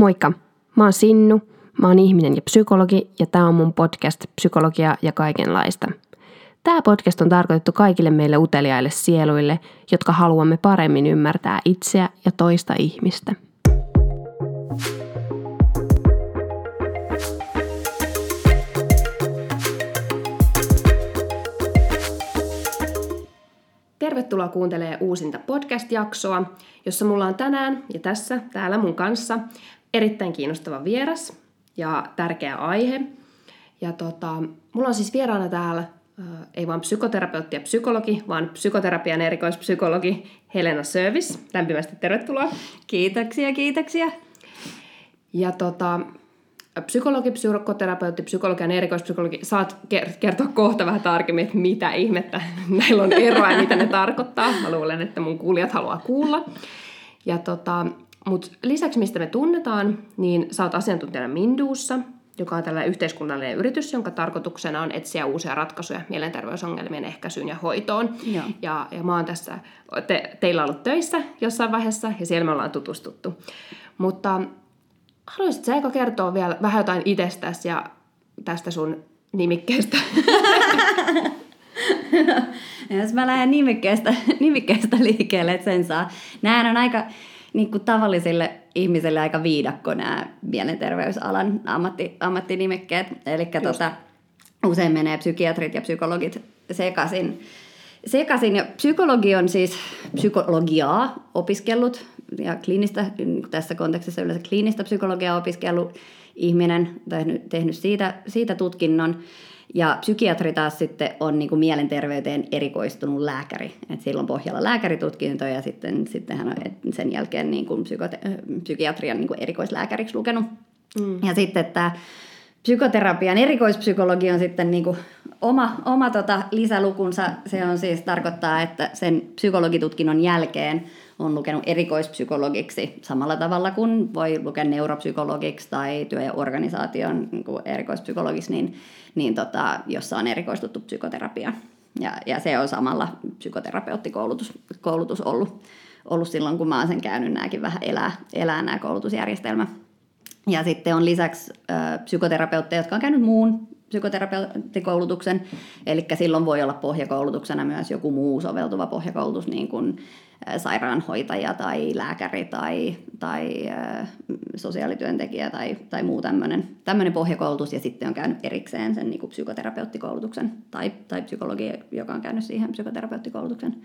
Moikka! Mä oon Sinnu, mä oon ihminen ja psykologi ja tää on mun podcast Psykologia ja kaikenlaista. Tämä podcast on tarkoitettu kaikille meille uteliaille sieluille, jotka haluamme paremmin ymmärtää itseä ja toista ihmistä. Tervetuloa kuuntelemaan uusinta podcast-jaksoa, jossa mulla on tänään ja tässä täällä mun kanssa erittäin kiinnostava vieras ja tärkeä aihe. Ja tota, mulla on siis vieraana täällä äh, ei vain psykoterapeutti ja psykologi, vaan psykoterapian erikoispsykologi Helena Service. Lämpimästi tervetuloa. Kiitoksia, kiitoksia. Ja tota, psykologi, psykoterapeutti, psykologian erikoispsykologi, saat kertoa kohta vähän tarkemmin, että mitä ihmettä näillä on eroa ja mitä ne tarkoittaa. Mä luulen, että mun kuulijat haluaa kuulla. Ja tota, mutta lisäksi, mistä me tunnetaan, niin sä oot asiantuntijana Minduussa, joka on tällainen yhteiskunnallinen yritys, jonka tarkoituksena on etsiä uusia ratkaisuja mielenterveysongelmien ehkäisyyn ja hoitoon. Joo. Ja, ja mä oon tässä, te, teillä ollut töissä jossain vaiheessa ja siellä me ollaan tutustuttu. Mutta haluaisitko sä Eka kertoa vielä vähän jotain itsestäsi ja tästä sun nimikkeestä? Jos mä lähden nimikkeestä, nimikkeestä liikkeelle, että sen saa. Nämä on aika niin kuin tavallisille ihmisille aika viidakko nämä mielenterveysalan ammatti, ammattinimekkeet. Eli tota, usein menee psykiatrit ja psykologit sekaisin. Sekaisin. Ja psykologi on siis psykologiaa opiskellut ja kliinistä, tässä kontekstissa yleensä kliinistä psykologiaa opiskellut ihminen, tehnyt, tehnyt siitä, siitä tutkinnon. Ja psykiatri taas sitten on niin kuin mielenterveyteen erikoistunut lääkäri. Et silloin pohjalla lääkäritutkinto ja sitten, sitten hän on sen jälkeen niin kuin psykote- psykiatrian niin kuin erikoislääkäriksi lukenut. Mm. Ja sitten tämä psykoterapian erikoispsykologi on sitten niin kuin oma, oma tota lisälukunsa. Se on siis tarkoittaa, että sen psykologitutkinnon jälkeen on lukenut erikoispsykologiksi samalla tavalla kuin voi lukea neuropsykologiksi tai työ- ja organisaation niin erikoispsykologiksi, niin, niin tota, jossa on erikoistuttu psykoterapiaan. Ja, ja se on samalla psykoterapeuttikoulutus koulutus ollut, ollut silloin, kun mä oon sen käynyt, nämäkin vähän elää, elää nämä koulutusjärjestelmä. Ja sitten on lisäksi ö, psykoterapeutteja, jotka on käynyt muun psykoterapeuttikoulutuksen, eli silloin voi olla pohjakoulutuksena myös joku muu soveltuva pohjakoulutus, niin kuin sairaanhoitaja tai lääkäri tai, tai sosiaalityöntekijä tai, tai muu tämmöinen pohjakoulutus, ja sitten on käynyt erikseen sen niin kuin psykoterapeuttikoulutuksen tai, tai psykologi, joka on käynyt siihen psykoterapeuttikoulutuksen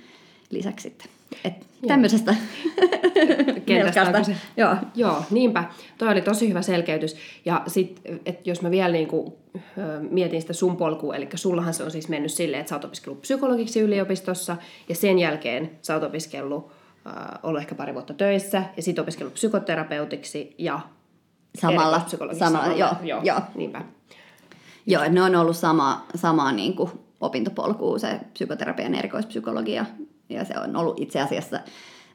lisäksi sitten. Et tämmöisestä se. Joo. Joo, niinpä. Toi oli tosi hyvä selkeytys. Ja sitten, jos mä vielä niinku, mietin sitä sun polkua, eli sullahan se on siis mennyt silleen, että sä oot opiskellut psykologiksi yliopistossa, ja sen jälkeen sä oot opiskellut, äh, ollut ehkä pari vuotta töissä, ja sitten opiskellut psykoterapeutiksi ja samalla, samalla, samalla joo, joo, joo. Niinpä. Joo, ne on ollut sama, sama niin kuin opintopolkua, se psykoterapian erikoispsykologia ja se on ollut itse asiassa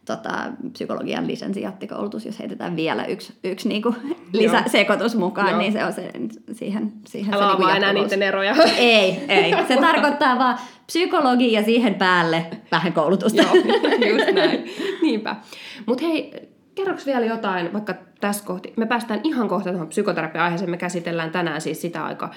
tota, psykologian lisensiaattikoulutus, jos heitetään vielä yksi, yksi niinku lisäsekoitus mukaan, Joo. niin se on se, siihen, siihen Älä se niinku enää niiden eroja. Ei, ei. Se tarkoittaa vaan psykologi ja siihen päälle vähän koulutusta. Joo, just näin. Niinpä. Mutta hei, kerroks vielä jotain, vaikka tässä kohti, me päästään ihan kohta tuohon psykoterapia-aiheeseen, me käsitellään tänään siis sitä aika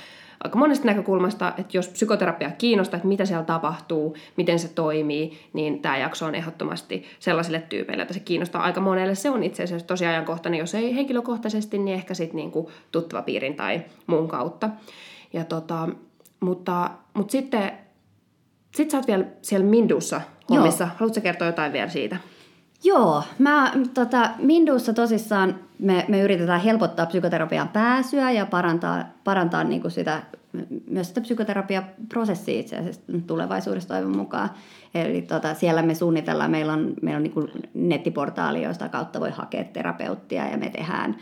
aika monesta näkökulmasta, että jos psykoterapia kiinnostaa, että mitä siellä tapahtuu, miten se toimii, niin tämä jakso on ehdottomasti sellaisille tyypeille, että se kiinnostaa aika monelle. Se on itse asiassa tosi ajankohtainen, jos ei henkilökohtaisesti, niin ehkä sitten niinku tuttava piirin tai muun kautta. Ja tota, mutta, mutta sitten sit sä oot vielä siellä Mindussa hommissa. Joo. Haluatko kertoa jotain vielä siitä? Joo, mä tota, Mindussa tosissaan me, me yritetään helpottaa psykoterapian pääsyä ja parantaa, parantaa niin kuin sitä, myös sitä psykoterapiaprosessia itse asiassa tulevaisuudessa toivon mukaan. Eli tota, siellä me suunnitellaan, meillä on, meillä on niin kuin nettiportaali, josta kautta voi hakea terapeuttia ja me tehdään,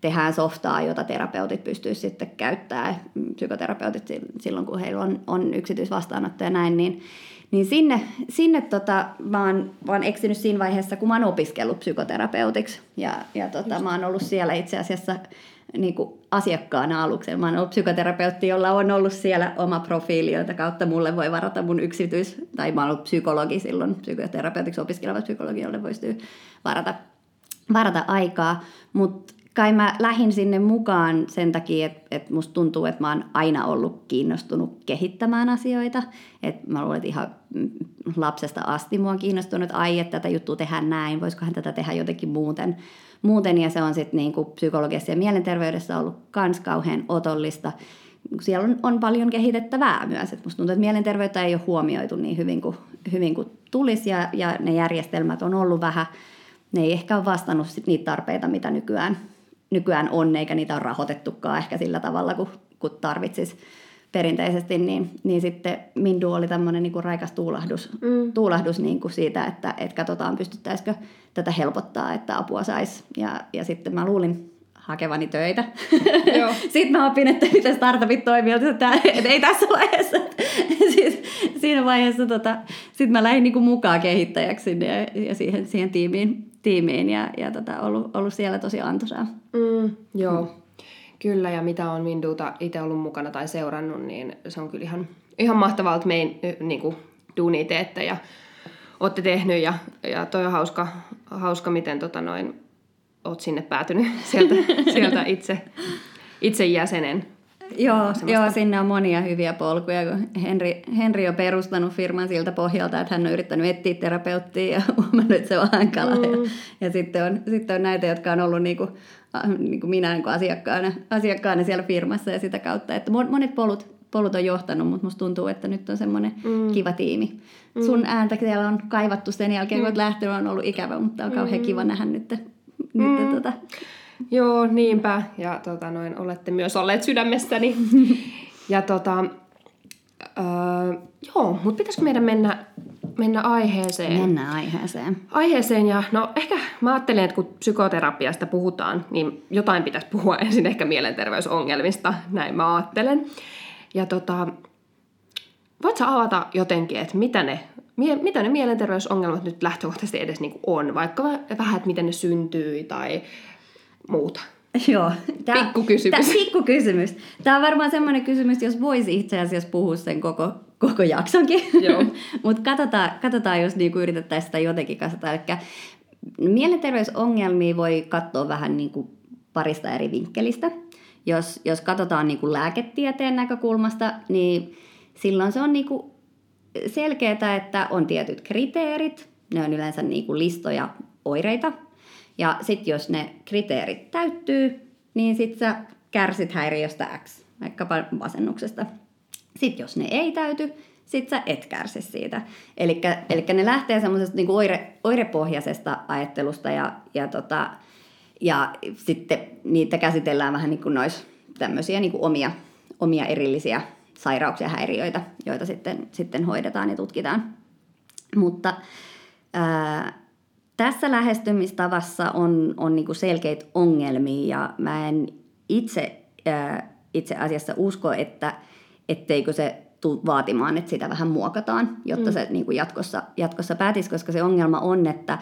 tehdään softaa, jota terapeutit pystyisivät sitten käyttämään, psykoterapeutit silloin, kun heillä on, on yksityisvastaanotto ja näin, niin niin sinne, sinne tota, mä, oon, mä oon eksinyt siinä vaiheessa, kun mä oon opiskellut psykoterapeutiksi. Ja, ja tota, mä oon ollut siellä itse asiassa niin kuin asiakkaana aluksi. Mä oon ollut psykoterapeutti, jolla on ollut siellä oma profiili, jota kautta mulle voi varata mun yksityis... Tai mä oon ollut psykologi silloin, psykoterapeutiksi opiskeleva psykologi, jolle voisi varata, varata aikaa. Mutta kai mä lähdin sinne mukaan sen takia, että, että musta tuntuu, että mä oon aina ollut kiinnostunut kehittämään asioita. Että mä luulen, että ihan lapsesta asti mua on kiinnostunut, ai, että tätä juttua tehdään näin, voisikohan tätä tehdä jotenkin muuten. muuten ja se on sitten niinku psykologiassa ja mielenterveydessä ollut kans kauhean otollista. Siellä on, on paljon kehitettävää myös. Et musta tuntuu, että mielenterveyttä ei ole huomioitu niin hyvin kuin, hyvin kuin tulisi ja, ja ne järjestelmät on ollut vähän, ne ei ehkä ole vastannut sit niitä tarpeita, mitä nykyään, nykyään on, eikä niitä ole rahoitettukaan ehkä sillä tavalla, kuin, kuin tarvitsisi perinteisesti, niin, niin sitten Mindu oli tämmöinen niin kuin raikas tuulahdus, mm. tuulahdus niin kuin siitä, että, että katsotaan pystyttäisikö tätä helpottaa, että apua saisi. Ja, ja sitten mä luulin hakevani töitä. Joo. sitten mä opin, että miten startupit toimii, että, ei tässä vaiheessa. siis, siinä vaiheessa tota, sitten mä lähdin niin kuin mukaan kehittäjäksi sinne ja, ja siihen, siihen tiimiin, tiimiin ja, ja tota, ollut, ollut siellä tosi antoisaa. Mm, joo. Mm. Kyllä, ja mitä on Winduuta itse ollut mukana tai seurannut, niin se on kyllä ihan, ihan mahtavaa, että meidän niin kuin, duuni teette ja olette tehnyt. Ja, ja toi on hauska, hauska miten tota noin, oot sinne päätynyt sieltä, sieltä itse, itse jäsenen. Joo, joo, sinne on monia hyviä polkuja, kun Henri, Henri on perustanut firman siltä pohjalta, että hän on yrittänyt etsiä terapeuttia ja huomannut, että se on hankala. Mm. Ja, ja sitten, on, sitten on näitä, jotka on ollut niin kuin niin kuin minä niin kuin asiakkaana, asiakkaana siellä firmassa ja sitä kautta, että monet polut, polut on johtanut, mutta musta tuntuu, että nyt on semmoinen mm. kiva tiimi. Mm. Sun ääntä siellä on kaivattu sen jälkeen, kun mm. olet lähtenyt, on ollut ikävä, mutta on kauhean mm. kiva nähdä nyt. Nyt mm. tota. Joo, niinpä. Ja tota, noin, olette myös olleet sydämessäni. ja tota, öö, joo, mutta pitäisikö meidän mennä mennä aiheeseen. Mennään aiheeseen. Aiheeseen ja no ehkä mä ajattelen, että kun psykoterapiasta puhutaan, niin jotain pitäisi puhua ensin ehkä mielenterveysongelmista, näin mä ajattelen. Ja tota, voit sä avata jotenkin, että mitä ne, mitä ne mielenterveysongelmat nyt lähtökohtaisesti edes niin on, vaikka vähän, että miten ne syntyy tai muuta. Joo. Tää, pikkukysymys. Tää, pikkukysymys. Tämä on varmaan semmoinen kysymys, jos voisi itse asiassa puhua sen koko koko jaksonkin. Mutta katsotaan, katsotaan, jos niinku yritettäisiin sitä jotenkin kasata. Eli mielenterveysongelmia voi katsoa vähän niinku parista eri vinkkelistä. Jos, jos katsotaan niinku lääketieteen näkökulmasta, niin silloin se on niinku selkeää, että on tietyt kriteerit. Ne on yleensä niinku listoja oireita. Ja sitten jos ne kriteerit täyttyy, niin sitten sä kärsit häiriöstä X, vaikkapa masennuksesta. Sitten jos ne ei täyty, sit sä et kärsi siitä. Eli ne lähtee semmoisesta niinku oire, oirepohjaisesta ajattelusta ja, ja, tota, ja sitten niitä käsitellään vähän niin kuin nois tämmöisiä niin kuin omia, omia erillisiä sairauksia, häiriöitä, joita sitten, sitten hoidetaan ja tutkitaan. Mutta ää, tässä lähestymistavassa on, on niin kuin selkeitä ongelmia ja mä en itse, ää, itse asiassa usko, että – etteikö se tule vaatimaan, että sitä vähän muokataan, jotta mm. se niin kuin jatkossa, jatkossa päätisi, koska se ongelma on, että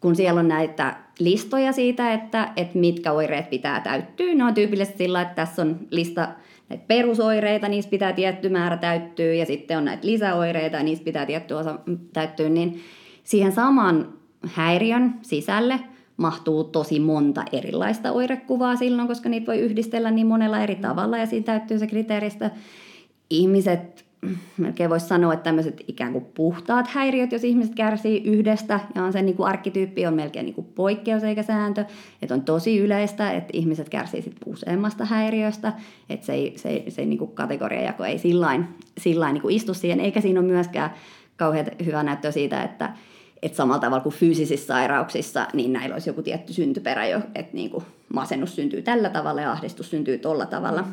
kun siellä on näitä listoja siitä, että, että mitkä oireet pitää täyttyä, ne on tyypillisesti sillä, että tässä on lista näitä perusoireita, niistä pitää tietty määrä täyttyä, ja sitten on näitä lisäoireita, ja niistä pitää tietty osa täyttyä, niin siihen saman häiriön sisälle – mahtuu tosi monta erilaista oirekuvaa silloin, koska niitä voi yhdistellä niin monella eri tavalla ja siinä täyttyy se kriteeristö. Ihmiset, melkein voisi sanoa, että tämmöiset ikään kuin puhtaat häiriöt, jos ihmiset kärsii yhdestä ja on se niin kuin arkkityyppi, on melkein niin kuin poikkeus eikä sääntö. Että on tosi yleistä, että ihmiset kärsii sit useammasta häiriöstä, että se, ei, se, se niin kuin kategoriajako ei sillain, sillain niin kuin istu siihen, eikä siinä ole myöskään kauhean hyvä näyttö siitä, että että samalla tavalla kuin fyysisissä sairauksissa, niin näillä olisi joku tietty syntyperä jo, että niin kuin masennus syntyy tällä tavalla ja ahdistus syntyy tolla tavalla.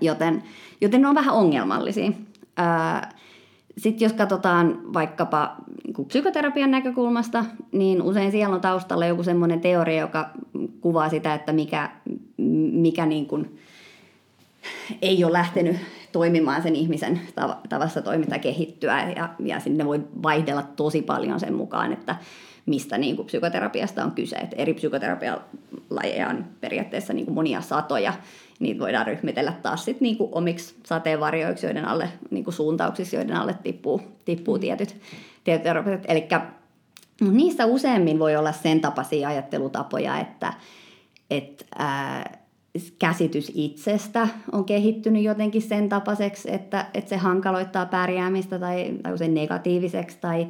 Joten, joten ne on vähän ongelmallisia. Sitten jos katsotaan vaikkapa niin psykoterapian näkökulmasta, niin usein siellä on taustalla joku semmoinen teoria, joka kuvaa sitä, että mikä, mikä niin kuin ei ole lähtenyt toimimaan sen ihmisen tavassa toiminta kehittyä ja, ja sinne voi vaihdella tosi paljon sen mukaan, että mistä niin kuin psykoterapiasta on kyse. Et eri psykoterapialajeja on periaatteessa niin kuin monia satoja. Niitä voidaan ryhmitellä taas sit niin kuin omiksi sateenvarjoiksi, joiden alle, niin kuin suuntauksiksi, joiden alle tippuu, tippuu tietyt, tietyt terapiat. Eli niissä useammin voi olla sen tapaisia ajattelutapoja, että, että ää, käsitys itsestä on kehittynyt jotenkin sen tapaiseksi, että, että se hankaloittaa pärjäämistä tai, tai usein negatiiviseksi tai,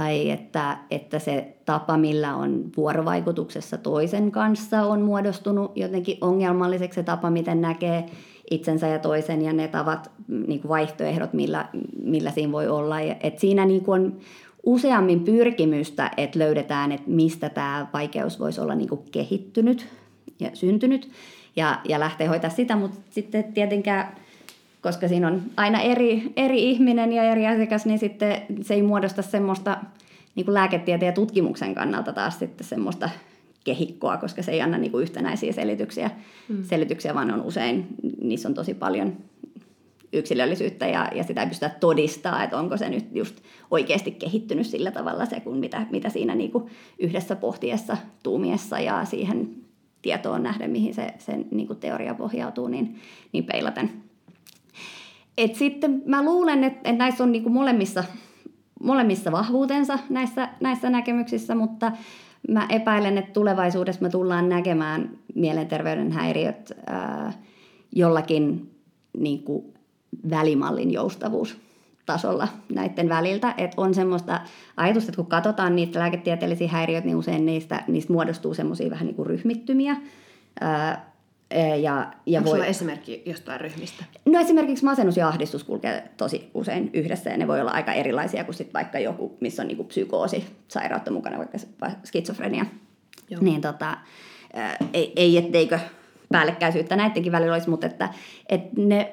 tai että, että se tapa, millä on vuorovaikutuksessa toisen kanssa, on muodostunut jotenkin ongelmalliseksi se tapa, miten näkee itsensä ja toisen ja ne tavat, niin kuin vaihtoehdot, millä, millä siinä voi olla. Ja, että siinä niin kuin on useammin pyrkimystä, että löydetään, että mistä tämä vaikeus voisi olla niin kuin kehittynyt ja syntynyt ja, ja lähtee hoitaa sitä, mutta sitten tietenkään, koska siinä on aina eri, eri ihminen ja eri asiakas, niin sitten se ei muodosta semmoista niin kuin lääketieteen ja tutkimuksen kannalta taas sitten semmoista kehikkoa, koska se ei anna niin kuin yhtenäisiä selityksiä, mm. selityksiä, vaan on usein, niissä on tosi paljon yksilöllisyyttä ja, ja sitä ei pystytä todistaa, että onko se nyt just oikeasti kehittynyt sillä tavalla se, kun mitä, mitä siinä niin kuin yhdessä pohtiessa, tuumiessa ja siihen tietoon nähden, mihin se, se niin kuin teoria pohjautuu, niin, niin peilaten. Et sitten mä luulen, että, että näissä on niin kuin molemmissa, molemmissa vahvuutensa näissä, näissä näkemyksissä, mutta mä epäilen, että tulevaisuudessa me tullaan näkemään mielenterveyden häiriöt ää, jollakin niin kuin välimallin joustavuus tasolla näiden väliltä. Että on semmoista ajatusta, että kun katsotaan niitä lääketieteellisiä häiriöitä, niin usein niistä, niistä muodostuu semmoisia vähän niin kuin ryhmittymiä. Ää, ja, ja Onko voi... esimerkki jostain ryhmistä? No esimerkiksi masennus ja ahdistus kulkee tosi usein yhdessä ja ne voi olla aika erilaisia kuin sit vaikka joku, missä on niinku psykoosi, sairautta mukana, vaikka skitsofrenia. Joo. Niin tota, ei, ei etteikö päällekkäisyyttä näidenkin välillä olisi, mutta että, että ne,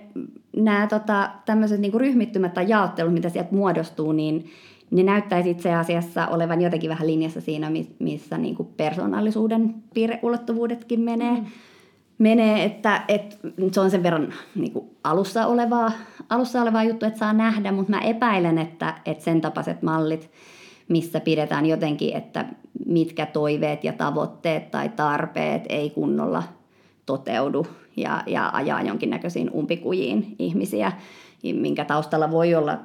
nämä tota, tämmöiset niin ryhmittymät tai jaottelut, mitä sieltä muodostuu, niin ne näyttäisi itse asiassa olevan jotenkin vähän linjassa siinä, missä niin kuin persoonallisuuden piirreulottuvuudetkin menee. Mm. Menee että, että se on sen verran niin kuin alussa, olevaa, alussa olevaa juttu, että saa nähdä, mutta mä epäilen, että, että sen tapaiset mallit, missä pidetään jotenkin, että mitkä toiveet ja tavoitteet tai tarpeet ei kunnolla – toteudu ja, ja ajaa jonkinnäköisiin umpikujiin ihmisiä, minkä taustalla voi olla,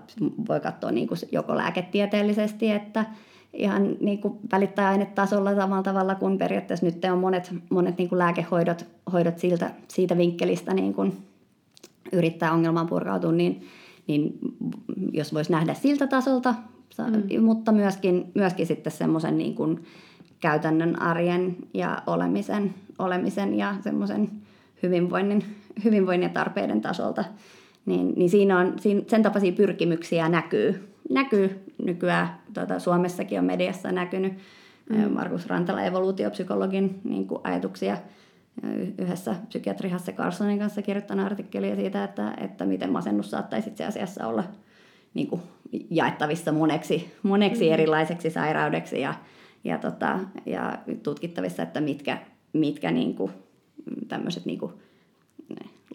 voi katsoa niin kuin joko lääketieteellisesti, että ihan niin kuin välittäjäainetasolla samalla tavalla kuin periaatteessa nyt on monet, monet niin kuin lääkehoidot hoidot siltä, siitä vinkkelistä niin kuin yrittää ongelman purkautua, niin, niin jos voisi nähdä siltä tasolta, mm. mutta myöskin, myöskin sitten semmoisen niin kuin käytännön arjen ja olemisen, olemisen ja semmoisen hyvinvoinnin, hyvinvoinnin ja tarpeiden tasolta, niin, niin siinä on, siinä, sen tapaisia pyrkimyksiä näkyy, näkyy nykyään, tuota, Suomessakin on mediassa näkynyt, mm. Markus Rantala, evoluutiopsykologin niin kuin ajatuksia yhdessä psykiatri Hasse Carsonin kanssa kirjoittanut artikkelia siitä, että, että miten masennus saattaisi itse asiassa olla niin kuin jaettavissa moneksi, moneksi mm. erilaiseksi sairaudeksi ja, ja, tota, ja tutkittavissa, että mitkä, mitkä niin kuin, tämmöiset niin kuin,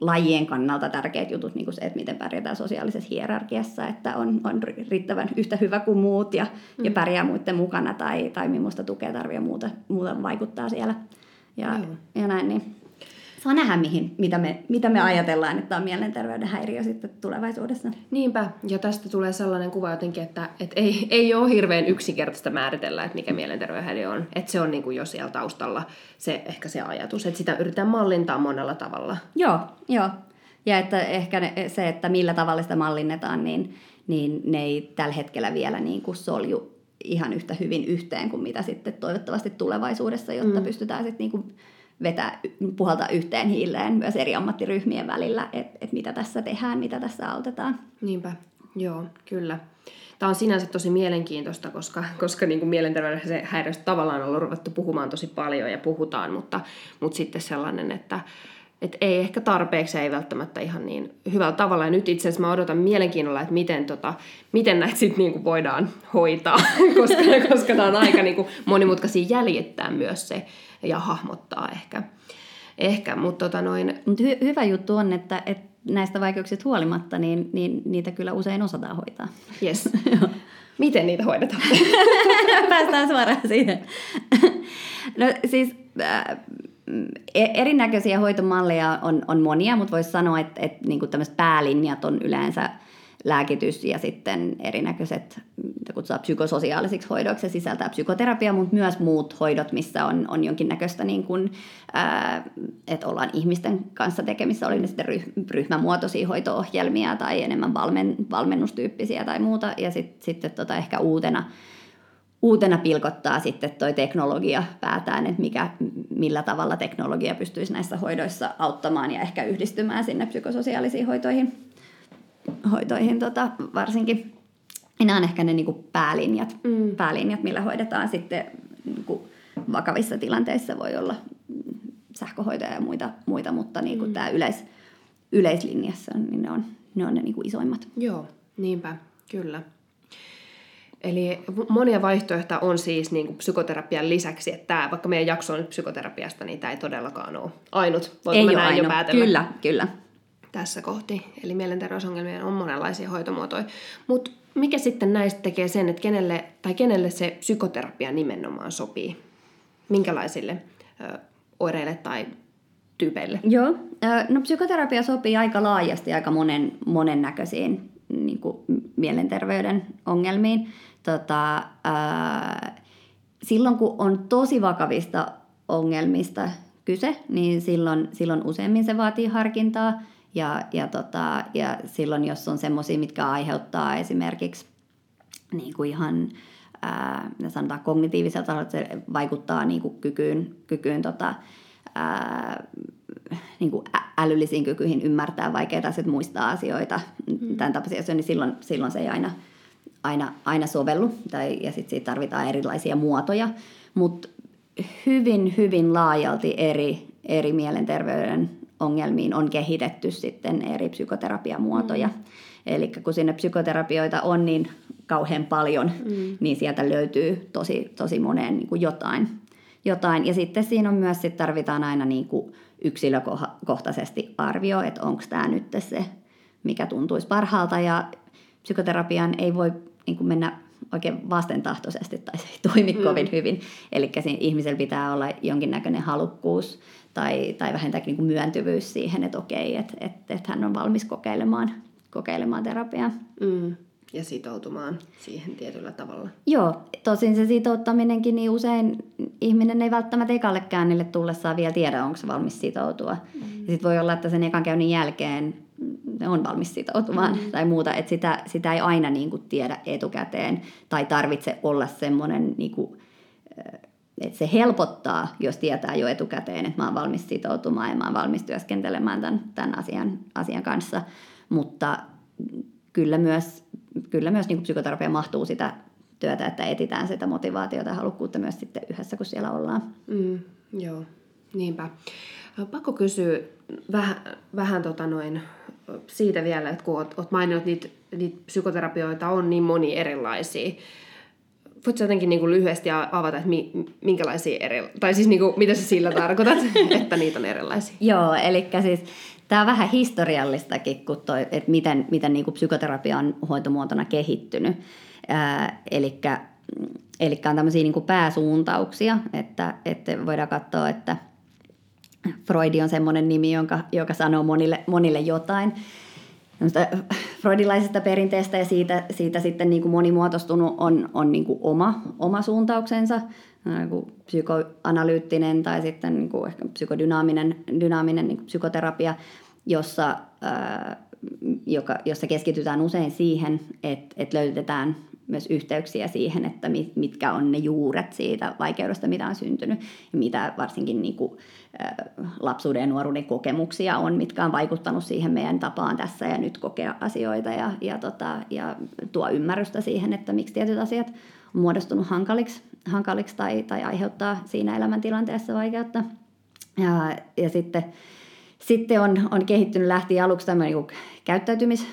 lajien kannalta tärkeät jutut, niin kuin se, että miten pärjätään sosiaalisessa hierarkiassa, että on, on riittävän yhtä hyvä kuin muut ja, mm. ja pärjää muiden mukana tai, tai millaista tukea tarvitsee ja muuta, muuta vaikuttaa siellä. Ja, mm. ja näin, niin saa nähdä, mihin, mitä, me, mitä me ajatellaan, että on mielenterveyden häiriö sitten tulevaisuudessa. Niinpä, ja tästä tulee sellainen kuva jotenkin, että, että ei, ei ole hirveän yksinkertaista määritellä, että mikä mielenterveyden häiriö on. Että se on niin kuin jo siellä taustalla se, ehkä se ajatus, että sitä yritetään mallintaa monella tavalla. Joo, joo. Ja että ehkä ne, se, että millä tavalla sitä mallinnetaan, niin, niin ne ei tällä hetkellä vielä niin kuin solju ihan yhtä hyvin yhteen kuin mitä sitten toivottavasti tulevaisuudessa, jotta mm. pystytään sitten niin kuin vetää, puhaltaa yhteen hiileen myös eri ammattiryhmien välillä, että et mitä tässä tehdään, mitä tässä autetaan. Niinpä, joo, kyllä. Tämä on sinänsä tosi mielenkiintoista, koska, koska niin kuin mielenterveyden häiriöstä tavallaan on ruvettu puhumaan tosi paljon ja puhutaan, mutta, mutta sitten sellainen, että, et ei ehkä tarpeeksi, ei välttämättä ihan niin hyvällä tavalla. Ja nyt itse asiassa mä odotan mielenkiinnolla, että miten, tota, miten näitä sitten niinku voidaan hoitaa, koska, koska tämä on aika niinku monimutkaisia jäljittää myös se ja hahmottaa ehkä. ehkä mutta tota noin... Mut hy- hyvä juttu on, että, että näistä vaikeuksista huolimatta, niin, niin niitä kyllä usein osataan hoitaa. Yes. Miten niitä hoidetaan? Päästään suoraan siihen. no siis... Äh, E- erinäköisiä hoitomalleja on, on monia, mutta voisi sanoa, että, että niin tämmöiset päälinjat on yleensä lääkitys ja sitten erinäköiset, mitä kutsutaan psykososiaalisiksi hoidoiksi, se sisältää psykoterapia, mutta myös muut hoidot, missä on, on jonkinnäköistä, niin kuin, ää, että ollaan ihmisten kanssa tekemissä, oli ne sitten ryhmämuotoisia hoito-ohjelmia tai enemmän valmen, valmennustyyppisiä tai muuta, ja sit, sitten tota ehkä uutena, uutena pilkottaa sitten toi teknologia päätään, että mikä, millä tavalla teknologia pystyisi näissä hoidoissa auttamaan ja ehkä yhdistymään sinne psykososiaalisiin hoitoihin hoitoihin tota, varsinkin. Nämä on ehkä ne niin kuin päälinjat, mm. päälinjat, millä hoidetaan sitten niin kuin vakavissa tilanteissa voi olla sähköhoitoja ja muita, muita mutta niin kuin mm. tämä yleis, yleislinjassa niin ne on ne, on ne niin kuin isoimmat. Joo, niinpä, kyllä. Eli monia vaihtoehtoja on siis niin kuin psykoterapian lisäksi, että tämä, vaikka meidän jakso on nyt psykoterapiasta, niin tämä ei todellakaan ole ainut. Voinko ei ole ainut. jo päätellä? Kyllä, kyllä tässä kohti. Eli mielenterveysongelmien on monenlaisia hoitomuotoja. Mutta mikä sitten näistä tekee sen, että kenelle, tai kenelle se psykoterapia nimenomaan sopii? Minkälaisille ö, oireille tai tyypeille? Joo, no psykoterapia sopii aika laajasti aika monen, monennäköisiin niin kuin mielenterveyden ongelmiin. Tota, silloin kun on tosi vakavista ongelmista kyse, niin silloin, silloin useimmin se vaatii harkintaa – ja, ja, tota, ja silloin, jos on semmoisia, mitkä aiheuttaa esimerkiksi niin kuin ihan ää, sanotaan kognitiiviselta tasolla, se vaikuttaa niin kuin kykyyn, kykyyn tota, ää, niin kuin älyllisiin kykyihin ymmärtää vaikeita asioita, muistaa asioita, mm. tämän tapaisia asioita, niin silloin, silloin se ei aina, aina, aina sovellu, tai, ja sitten siitä tarvitaan erilaisia muotoja, mutta hyvin, hyvin laajalti eri, eri mielenterveyden ongelmiin on kehitetty sitten eri psykoterapiamuotoja. Mm. Eli kun sinne psykoterapioita on niin kauhean paljon, mm. niin sieltä löytyy tosi, tosi moneen niin kuin jotain. jotain. Ja sitten siinä on myös, sit tarvitaan aina niin kuin yksilökohtaisesti arvio, että onko tämä nyt se, mikä tuntuisi parhaalta. Ja psykoterapian ei voi niin kuin mennä oikein vastentahtoisesti tai se ei toimi mm. kovin hyvin. Eli ihmisellä pitää olla jonkinnäköinen halukkuus tai, tai vähintääkin niin myöntyvyys siihen, että okei, että, että, että hän on valmis kokeilemaan, kokeilemaan terapiaa. Mm. Ja sitoutumaan siihen tietyllä tavalla. Joo, tosin se sitouttaminenkin, niin usein ihminen ei välttämättä ekalle käynnille tullessaan vielä tiedä, onko se valmis sitoutua. Mm. Sitten voi olla, että sen ekan käynnin jälkeen on valmis sitoutumaan mm. tai muuta, että sitä, sitä ei aina niin kuin tiedä etukäteen tai tarvitse olla semmoinen niin kuin, että se helpottaa, jos tietää jo etukäteen, että mä oon valmis sitoutumaan ja mä oon valmis työskentelemään tämän, tämän asian, asian kanssa. Mutta kyllä myös, kyllä myös niin psykoterapia mahtuu sitä työtä, että etitään sitä motivaatiota ja halukkuutta myös sitten yhdessä, kun siellä ollaan. Mm, joo, niinpä. Pakko kysyä vähän, vähän tota noin, siitä vielä, että kun oot maininnut, niitä, niitä psykoterapioita on niin moni erilaisia, voitko jotenkin niin kuin lyhyesti avata, että minkälaisia eri... Tai siis niin kuin, mitä sä sillä tarkoitat, että niitä on erilaisia? Joo, eli siis tämä on vähän historiallistakin, kun toi, että miten, miten niin kuin psykoterapia on hoitomuotona kehittynyt. Eli Eli on tämmöisiä niin kuin pääsuuntauksia, että, että voidaan katsoa, että Freudi on semmoinen nimi, jonka, joka sanoo monille, monille jotain freudilaisesta perinteestä ja siitä, siitä sitten niin kuin monimuotoistunut on, on niin kuin oma, oma suuntauksensa, niin kuin psykoanalyyttinen tai sitten niin kuin ehkä psykodynaaminen dynaaminen niin kuin psykoterapia, jossa, ää, joka, jossa keskitytään usein siihen, että, että löydetään myös yhteyksiä siihen, että mitkä on ne juuret siitä vaikeudesta, mitä on syntynyt ja mitä varsinkin niin kuin, lapsuuden ja nuoruuden kokemuksia on, mitkä on vaikuttanut siihen meidän tapaan tässä ja nyt kokea asioita ja, ja, tota, ja tuo ymmärrystä siihen, että miksi tietyt asiat on muodostunut hankaliksi, hankaliksi tai, tai aiheuttaa siinä elämäntilanteessa vaikeutta. Ja, ja sitten, sitten on, on kehittynyt lähti aluksi tämmöinen niin käyttäytymis,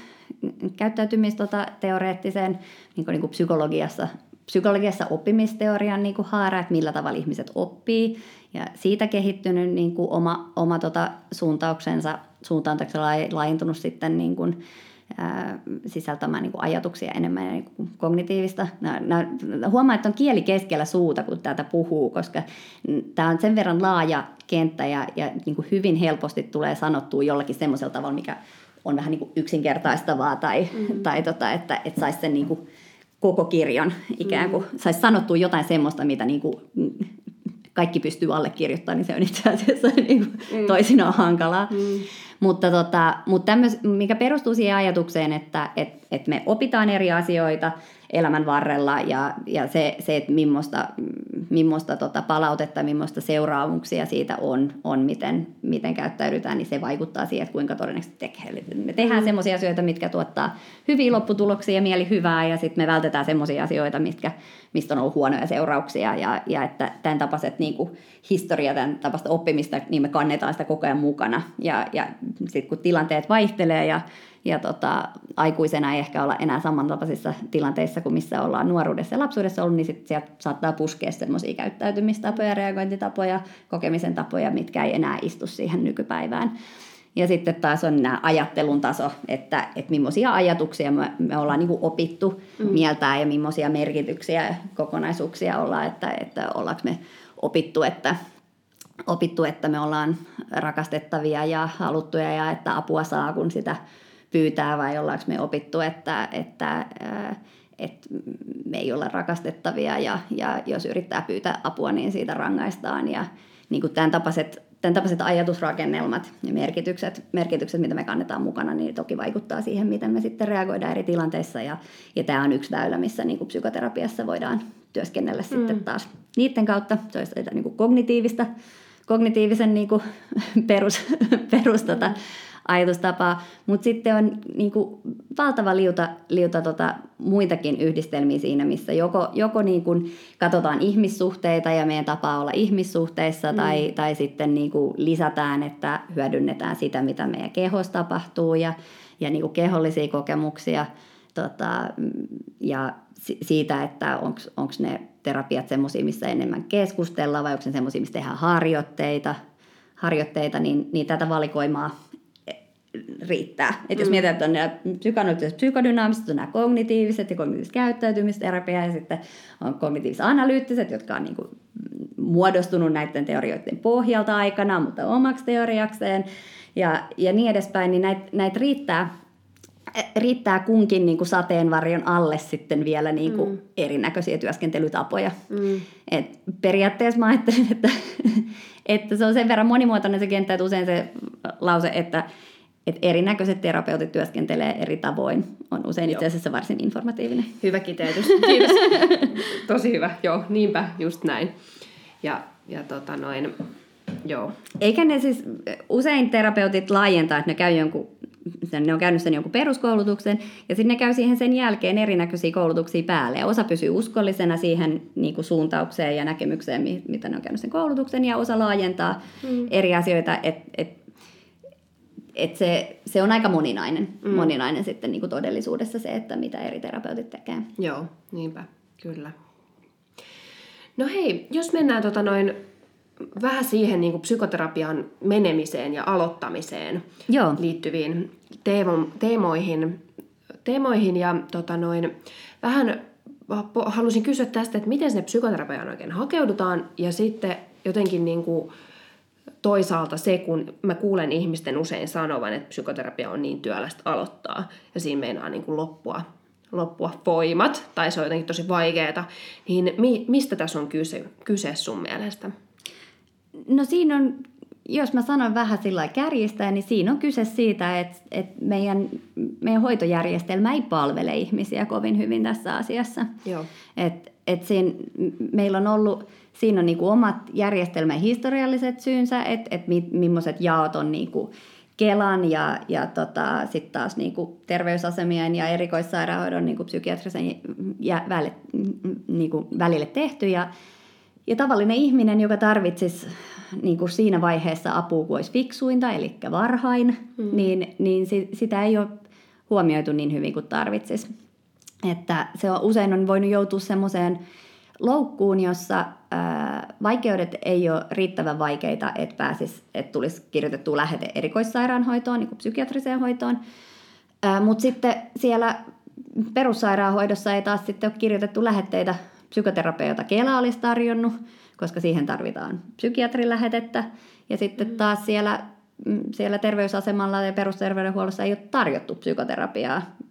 käyttäytymisteoreettiseen tota, niin kuin, niin kuin psykologiassa, psykologiassa oppimisteorian niin kuin haara, että millä tavalla ihmiset oppii. Ja siitä kehittynyt niin kuin oma, oma tota, suuntauksensa, suuntauksensa laajentunut sitten niin kuin, ää, sisältämään niin kuin ajatuksia enemmän niin kuin kognitiivista. Nää, nää, huomaa, että on kieli keskellä suuta, kun tätä puhuu, koska tämä on sen verran laaja kenttä ja, ja niin kuin hyvin helposti tulee sanottua jollakin semmoisella tavalla, mikä on vähän niin kuin yksinkertaistavaa tai, mm. tai tota, että, että saisi sen niin kuin koko kirjan ikään kuin, mm. saisi sanottua jotain semmoista, mitä niin kuin kaikki pystyy allekirjoittamaan, niin se on itse asiassa niin kuin mm. toisinaan hankalaa. Mm. Mutta, tota, mutta tämmöis, mikä perustuu siihen ajatukseen, että et, et me opitaan eri asioita elämän varrella ja, ja se, se, että millaista, millaista tota palautetta, millaista seuraamuksia siitä on, on miten, miten käyttäydytään, niin se vaikuttaa siihen, että kuinka todennäköisesti tekee. Eli me tehdään mm. sellaisia asioita, mitkä tuottaa hyviä lopputuloksia ja mieli hyvää, ja sitten me vältetään sellaisia asioita, mitkä, mistä on ollut huonoja seurauksia, ja, ja että tämän tapaiset niin kuin historia, tämän tapaista oppimista, niin me kannetaan sitä koko ajan mukana, ja, ja sitten kun tilanteet vaihtelee, ja ja tota, aikuisena ei ehkä olla enää samantapaisissa tilanteissa kuin missä ollaan nuoruudessa ja lapsuudessa ollut, niin sit sieltä saattaa puskea semmoisia käyttäytymistapoja, reagointitapoja, kokemisen tapoja, mitkä ei enää istu siihen nykypäivään. Ja sitten taas on nämä ajattelun taso, että, että millaisia ajatuksia me, me ollaan niin opittu mm. mieltää ja millaisia merkityksiä ja kokonaisuuksia ollaan, että, että ollaanko me opittu, että opittu, että me ollaan rakastettavia ja haluttuja ja että apua saa, kun sitä pyytää vai ollaanko me opittu, että, että, että me ei olla rakastettavia ja, ja jos yrittää pyytää apua, niin siitä rangaistaan. Ja niin kuin tämän tapaiset, tämän tapaiset ajatusrakennelmat ja merkitykset, merkitykset, mitä me kannetaan mukana, niin toki vaikuttaa siihen, miten me sitten reagoidaan eri tilanteissa. Ja, ja tämä on yksi väylä, missä niin kuin psykoterapiassa voidaan työskennellä mm. sitten taas niiden kautta. Se olisi niin kuin kognitiivista, kognitiivisen niin kuin perus, perus tota, mm ajatustapaa, mutta sitten on niin kuin, valtava liuta, liuta tota, muitakin yhdistelmiä siinä, missä joko, joko niin kuin, katsotaan ihmissuhteita ja meidän tapaa olla ihmissuhteissa, mm. tai, tai sitten niin kuin, lisätään, että hyödynnetään sitä, mitä meidän kehossa tapahtuu ja, ja niin kuin, kehollisia kokemuksia tota, ja siitä, että onko ne terapiat semmoisia, missä enemmän keskustellaan vai onko ne semmoisia, missä tehdään harjoitteita, harjoitteita niin, niin tätä valikoimaa riittää. Et jos mm. mietitään, että on nämä psykoanalyttiset psykodynaamiset, on nämä kognitiiviset ja kognitiiviset käyttäytymisterapia ja sitten on kognitiiviset analyyttiset, jotka on niin kuin muodostunut näiden teorioiden pohjalta aikana, mutta omaksi teoriakseen ja, ja niin edespäin, niin näitä näit riittää, riittää kunkin niin kuin sateenvarjon alle sitten vielä niin kuin mm. erinäköisiä työskentelytapoja. Mm. Et periaatteessa mä ajattelen, että, että se on sen verran monimuotoinen se kenttä, että usein se lause, että että erinäköiset terapeutit työskentelee eri tavoin, on usein itse asiassa varsin informatiivinen. Hyvä kiteytys, kiitos. Tosi hyvä, joo, niinpä, just näin. Ja, ja tota noin, joo. Eikä ne siis, usein terapeutit laajentaa, että ne käy jonkun ne on käynyt sen jonkun peruskoulutuksen, ja sitten ne käy siihen sen jälkeen erinäköisiä koulutuksia päälle. Ja osa pysyy uskollisena siihen niin kuin suuntaukseen ja näkemykseen, mitä ne on käynyt sen koulutuksen, ja osa laajentaa mm. eri asioita, että et et se, se on aika moninainen, mm. moninainen sitten niin kuin todellisuudessa se, että mitä eri terapeutit tekee. Joo, niinpä, kyllä. No hei, jos mennään tota noin vähän siihen niin kuin psykoterapian menemiseen ja aloittamiseen Joo. liittyviin teemo, teemoihin, teemoihin ja tota noin, vähän halusin kysyä tästä, että miten sinne psykoterapiaan oikein hakeudutaan ja sitten jotenkin niin kuin, toisaalta se, kun mä kuulen ihmisten usein sanovan, että psykoterapia on niin työlästä aloittaa ja siinä meinaa niin kuin loppua, loppua voimat tai se on jotenkin tosi vaikeaa, niin mi, mistä tässä on kyse, kyse sun mielestä? No siinä on, jos mä sanon vähän sillä kärjistä, niin siinä on kyse siitä, että, että meidän, meidän hoitojärjestelmä ei palvele ihmisiä kovin hyvin tässä asiassa. Joo. Et, et siinä, meillä on ollut siinä on niin kuin omat järjestelmän historialliset syynsä, että et mi, millaiset jaot on niin kuin Kelan ja, ja tota, sitten taas niin kuin terveysasemien ja erikoissairaanhoidon niin kuin psykiatrisen ja väli, niin kuin välille tehty. Ja, ja tavallinen ihminen, joka tarvitsisi niin kuin siinä vaiheessa apua, kun olisi fiksuinta, eli varhain, mm. niin, niin si, sitä ei ole huomioitu niin hyvin kuin tarvitsisi. Että se on, usein on voinut joutua semmoiseen loukkuun, jossa ää, vaikeudet ei ole riittävän vaikeita, että, pääsis, että tulisi kirjoitettu lähete erikoissairaanhoitoon, niin kuin psykiatriseen hoitoon. Mutta sitten siellä perussairaanhoidossa ei taas sitten ole kirjoitettu lähetteitä psykoterapia, jota Kela olisi tarjonnut, koska siihen tarvitaan psykiatrin lähetettä. Ja sitten taas siellä mm, siellä terveysasemalla ja perusterveydenhuollossa ei ole tarjottu psykoterapiaa mm,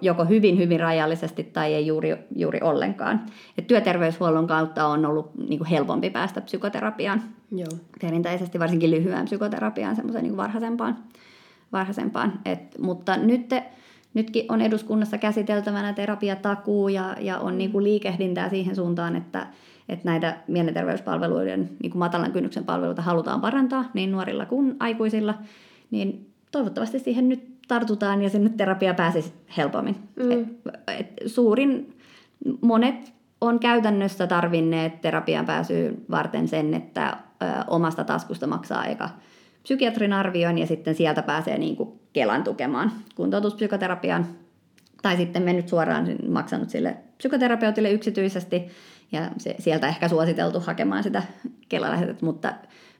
joko hyvin, hyvin rajallisesti tai ei juuri, juuri ollenkaan. Et työterveyshuollon kautta on ollut niin kuin helpompi päästä psykoterapiaan. Joo. Perinteisesti varsinkin lyhyen psykoterapiaan, semmoiseen niin varhaisempaan. varhaisempaan. Et, mutta nyt nytkin on eduskunnassa käsiteltävänä terapiatakuu ja, ja on niin kuin liikehdintää siihen suuntaan, että, että näitä mielenterveyspalveluiden niin kuin matalan kynnyksen palveluita halutaan parantaa niin nuorilla kuin aikuisilla, niin toivottavasti siihen nyt tartutaan ja sinne terapia pääsisi helpommin. Mm. Et, et suurin, monet on käytännössä tarvinneet terapian pääsyyn varten sen, että ö, omasta taskusta maksaa eka psykiatrin arvioin ja sitten sieltä pääsee niin kuin Kelan tukemaan kuntoutuspsykoterapiaan. Tai sitten mennyt suoraan maksanut sille psykoterapeutille yksityisesti ja se, sieltä ehkä suositeltu hakemaan sitä Kelalähetettä, mutta,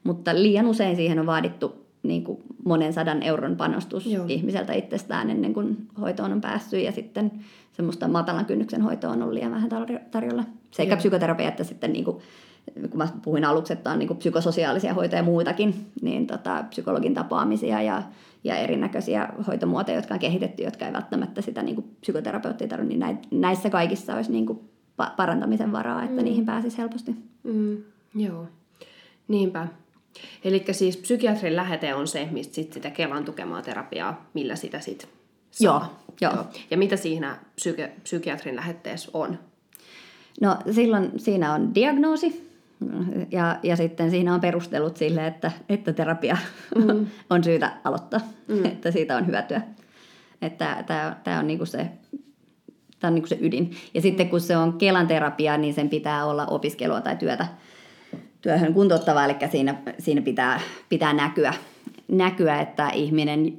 mutta liian usein siihen on vaadittu niin kuin monen sadan euron panostus Joo. ihmiseltä itsestään ennen kuin hoitoon on päässyt ja sitten semmoista matalan kynnyksen hoitoa on ollut liian vähän tarjolla. Sekä Joo. psykoterapia että sitten niin kuin kun mä puhuin aluksi, että on niin psykososiaalisia hoitoja ja muitakin, niin tota, psykologin tapaamisia ja, ja erinäköisiä hoitomuotoja, jotka on kehitetty, jotka ei välttämättä sitä niin psykoterapeuttia tarvitse, niin näissä kaikissa olisi niin kuin parantamisen varaa, että mm. niihin pääsisi helposti. Mm, joo, niinpä. Eli siis psykiatrin lähete on se, mistä sit sitä Kelan tukemaa terapiaa, millä sitä sitten saa. Joo, joo. Ja mitä siinä psyki- psykiatrin lähetteessä on? No silloin siinä on diagnoosi, ja, ja sitten siinä on perustelut sille, että, että terapia mm. on syytä aloittaa, mm. että siitä on hyötyä. Että tämä on niinku se Tämä on niinku se ydin. Ja sitten kun se on Kelan terapia, niin sen pitää olla opiskelua tai työtä, työhön kuntouttava, eli siinä, siinä pitää, pitää näkyä, näkyä, että ihminen,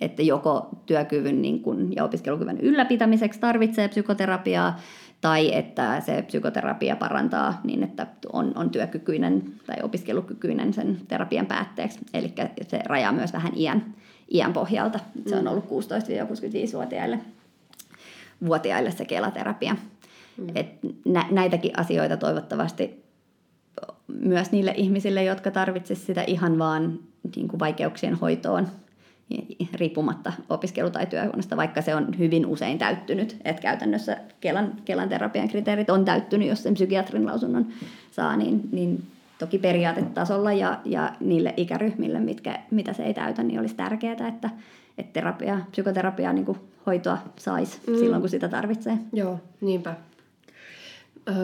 että joko työkyvyn niin kuin, ja opiskelukyvyn ylläpitämiseksi tarvitsee psykoterapiaa, tai että se psykoterapia parantaa niin, että on, on työkykyinen tai opiskelukykyinen sen terapian päätteeksi. Eli se rajaa myös vähän iän, iän pohjalta. Se on mm. ollut 16-65-vuotiaille vuotiaille se kelaterapia. Mm. Et nä, näitäkin asioita toivottavasti myös niille ihmisille, jotka tarvitsisivat sitä ihan vaan niin kuin vaikeuksien hoitoon riippumatta opiskelu- tai työhuoneesta, vaikka se on hyvin usein täyttynyt. Että käytännössä Kelan, Kelan terapian kriteerit on täyttynyt, jos sen psykiatrin lausunnon saa, niin, niin toki periaatetasolla ja, ja niille ikäryhmille, mitkä, mitä se ei täytä, niin olisi tärkeää, että, että terapia, psykoterapia niin hoitoa saisi mm. silloin, kun sitä tarvitsee. Joo, niinpä.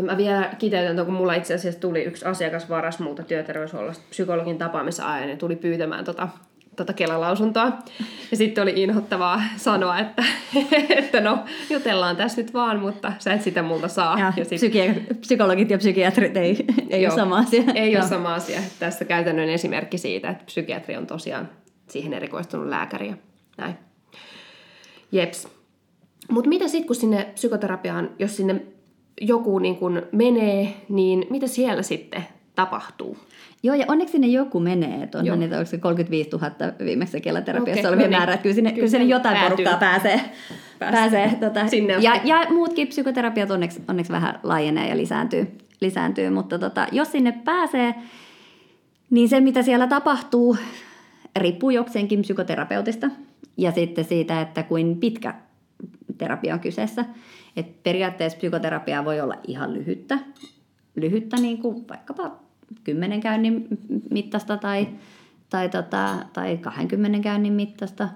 Mä vielä kiteytän, kun mulla itse asiassa tuli yksi asiakas varas muuta työterveyshuollosta psykologin tapaamisen ja tuli pyytämään tota tota Kelalausuntoa. Ja sitten oli inhottavaa sanoa, että, että no jutellaan tässä nyt vaan, mutta sä et sitä multa saa. Ja, ja sit... psyki- psykologit ja psykiatrit ei, ei Joo, ole sama asia. Ei ole sama asia. Tässä käytännön esimerkki siitä, että psykiatri on tosiaan siihen erikoistunut lääkäri ja näin. Jeps. Mutta mitä sitten, kun sinne psykoterapiaan, jos sinne joku niin kun menee, niin mitä siellä sitten tapahtuu? Joo, ja onneksi sinne joku menee. Että onhan niitä, onko se 35 000 viimeksi Kelaterapiassa okay, olevia no niin. määrä. Että kyllä sinne, kyllä sinne jotain päätyy. porukkaa pääsee. pääsee tota. sinne ja, ja muutkin psykoterapiat onneksi, onneksi vähän laajenee ja lisääntyy. lisääntyy. Mutta tota, jos sinne pääsee, niin se mitä siellä tapahtuu riippuu jokseenkin psykoterapeutista. Ja sitten siitä, että kuin pitkä terapia on kyseessä. Et periaatteessa psykoterapia voi olla ihan lyhyttä, lyhyttä niin kuin vaikkapa kymmenen käynnin mittaista tai, tai, tota, tai 20 käynnin mittaista,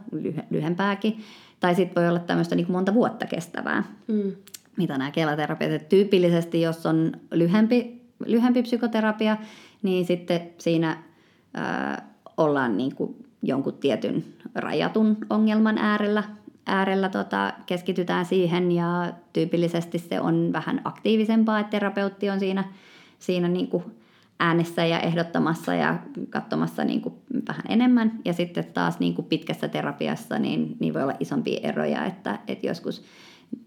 lyhempääkin. Tai sitten voi olla tämmöistä niin monta vuotta kestävää, mm. mitä nämä kelaterapiat. Tyypillisesti, jos on lyhempi, lyhempi psykoterapia, niin sitten siinä ää, ollaan niin kuin jonkun tietyn rajatun ongelman äärellä, äärellä tota, keskitytään siihen ja tyypillisesti se on vähän aktiivisempaa, että terapeutti on siinä, siinä niin kuin äänessä ja ehdottamassa ja katsomassa niin kuin vähän enemmän. Ja sitten taas niin kuin pitkässä terapiassa niin, niin voi olla isompia eroja, että, että joskus,